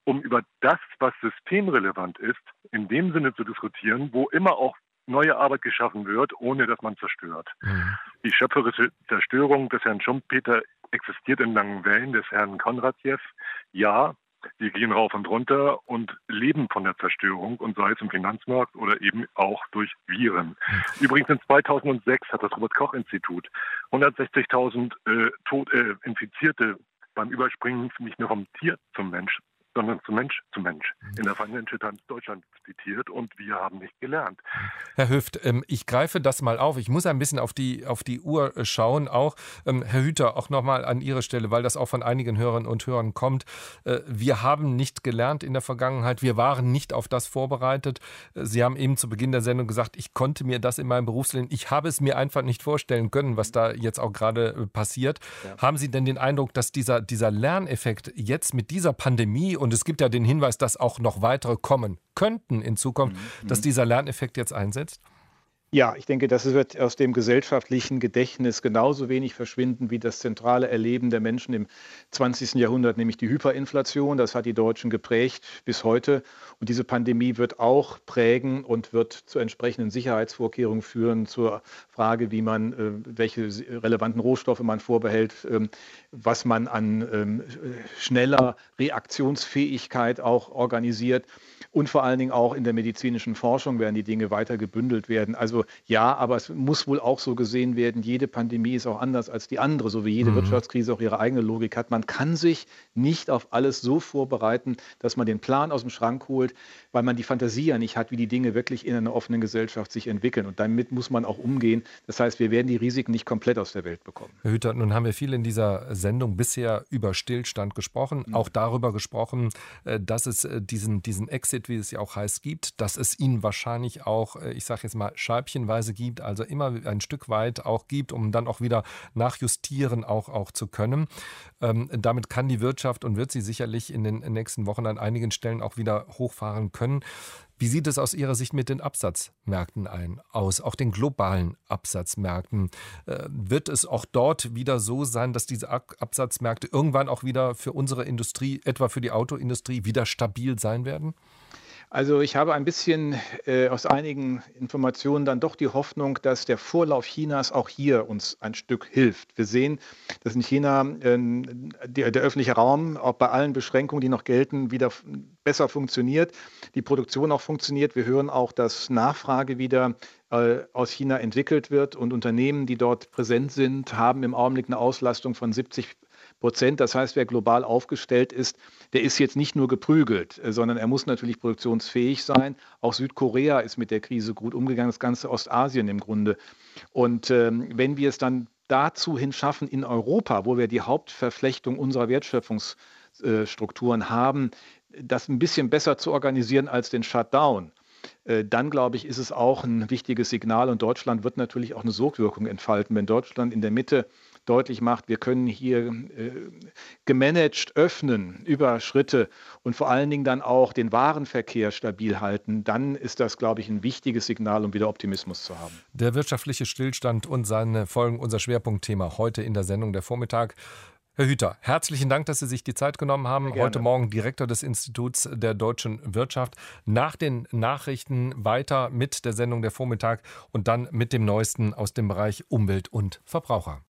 um über das, was systemrelevant ist, in dem Sinne zu diskutieren, wo immer auch neue Arbeit geschaffen wird, ohne dass man zerstört. Mhm. Die schöpferische Zerstörung des Herrn Schumpeter existiert in langen Wellen des Herrn Konradjew. Ja, wir gehen rauf und runter und leben von der Zerstörung und sei es im Finanzmarkt oder eben auch durch Viren. Übrigens in 2006 hat das Robert-Koch-Institut 160.000 äh, äh, Infizierte beim Überspringen nicht nur vom Tier zum Mensch sondern zu Mensch zu Mensch mhm. in der Financial Times Deutschland zitiert und wir haben nicht gelernt. Herr Hüft, ähm, ich greife das mal auf. Ich muss ein bisschen auf die, auf die Uhr äh, schauen. Auch ähm, Herr Hüter, auch nochmal an Ihre Stelle, weil das auch von einigen Hörerinnen und Hörern kommt. Äh, wir haben nicht gelernt in der Vergangenheit. Wir waren nicht auf das vorbereitet. Äh, Sie haben eben zu Beginn der Sendung gesagt, ich konnte mir das in meinem Berufsleben, ich habe es mir einfach nicht vorstellen können, was da jetzt auch gerade passiert. Ja. Haben Sie denn den Eindruck, dass dieser, dieser Lerneffekt jetzt mit dieser Pandemie und es gibt ja den Hinweis, dass auch noch weitere kommen könnten in Zukunft, mhm. dass dieser Lerneffekt jetzt einsetzt? Ja, ich denke, das wird aus dem gesellschaftlichen Gedächtnis genauso wenig verschwinden wie das zentrale Erleben der Menschen im 20. Jahrhundert, nämlich die Hyperinflation. Das hat die Deutschen geprägt bis heute. Und diese Pandemie wird auch prägen und wird zu entsprechenden Sicherheitsvorkehrungen führen, zur Frage, wie man, äh, welche relevanten Rohstoffe man vorbehält, ähm, was man an ähm, schneller Reaktionsfähigkeit auch organisiert. Und vor allen Dingen auch in der medizinischen Forschung werden die Dinge weiter gebündelt werden. Also ja, aber es muss wohl auch so gesehen werden, jede Pandemie ist auch anders als die andere, so wie jede mhm. Wirtschaftskrise auch ihre eigene Logik hat. Man kann sich nicht auf alles so vorbereiten, dass man den Plan aus dem Schrank holt, weil man die Fantasie ja nicht hat, wie die Dinge wirklich in einer offenen Gesellschaft sich entwickeln. Und damit muss man auch umgehen. Das heißt, wir werden die Risiken nicht komplett aus der Welt bekommen. Herr Hüter, nun haben wir viel in dieser Sendung bisher über Stillstand gesprochen, mhm. auch darüber gesprochen, äh, dass es äh, diesen, diesen Exit wie es ja auch heißt, gibt, dass es ihn wahrscheinlich auch, äh, ich sage jetzt mal, scheibchenweise gibt, also immer ein Stück weit auch gibt, um dann auch wieder nachjustieren auch, auch zu können. Ähm, damit kann die Wirtschaft und wird sie sicherlich in den nächsten Wochen an einigen Stellen auch wieder hochfahren können. Wie sieht es aus Ihrer Sicht mit den Absatzmärkten ein, aus, auch den globalen Absatzmärkten? Äh, wird es auch dort wieder so sein, dass diese Absatzmärkte irgendwann auch wieder für unsere Industrie, etwa für die Autoindustrie, wieder stabil sein werden? Also ich habe ein bisschen äh, aus einigen Informationen dann doch die Hoffnung, dass der Vorlauf Chinas auch hier uns ein Stück hilft. Wir sehen, dass in China äh, der, der, öffentliche Raum auch bei allen Beschränkungen, die noch gelten, wieder besser funktioniert, die Produktion auch funktioniert. Wir hören auch, dass Nachfrage wieder äh, aus China entwickelt wird und Unternehmen, die dort präsent sind, haben im Augenblick eine Auslastung von 70 Prozent. Das heißt, wer global aufgestellt ist, der ist jetzt nicht nur geprügelt, äh, sondern er muss natürlich produktionsfähig sein. Auch Südkorea ist mit der Krise gut umgegangen, das ganze Ostasien im Grunde. Und ähm, wenn wir es dann dazu hin schaffen, in Europa, wo wir die Hauptverflechtung unserer Wertschöpfungsstrukturen haben, das ein bisschen besser zu organisieren als den Shutdown, äh, dann glaube ich, ist es auch ein wichtiges Signal und Deutschland wird natürlich auch eine Sogwirkung entfalten, wenn Deutschland in der Mitte deutlich macht, wir können hier äh, gemanagt öffnen über Schritte und vor allen Dingen dann auch den Warenverkehr stabil halten, dann ist das, glaube ich, ein wichtiges Signal, um wieder Optimismus zu haben. Der wirtschaftliche Stillstand und seine Folgen, unser Schwerpunktthema heute in der Sendung der Vormittag. Herr Hüter, herzlichen Dank, dass Sie sich die Zeit genommen haben. Heute Morgen Direktor des Instituts der deutschen Wirtschaft. Nach den Nachrichten weiter mit der Sendung der Vormittag und dann mit dem Neuesten aus dem Bereich Umwelt und Verbraucher.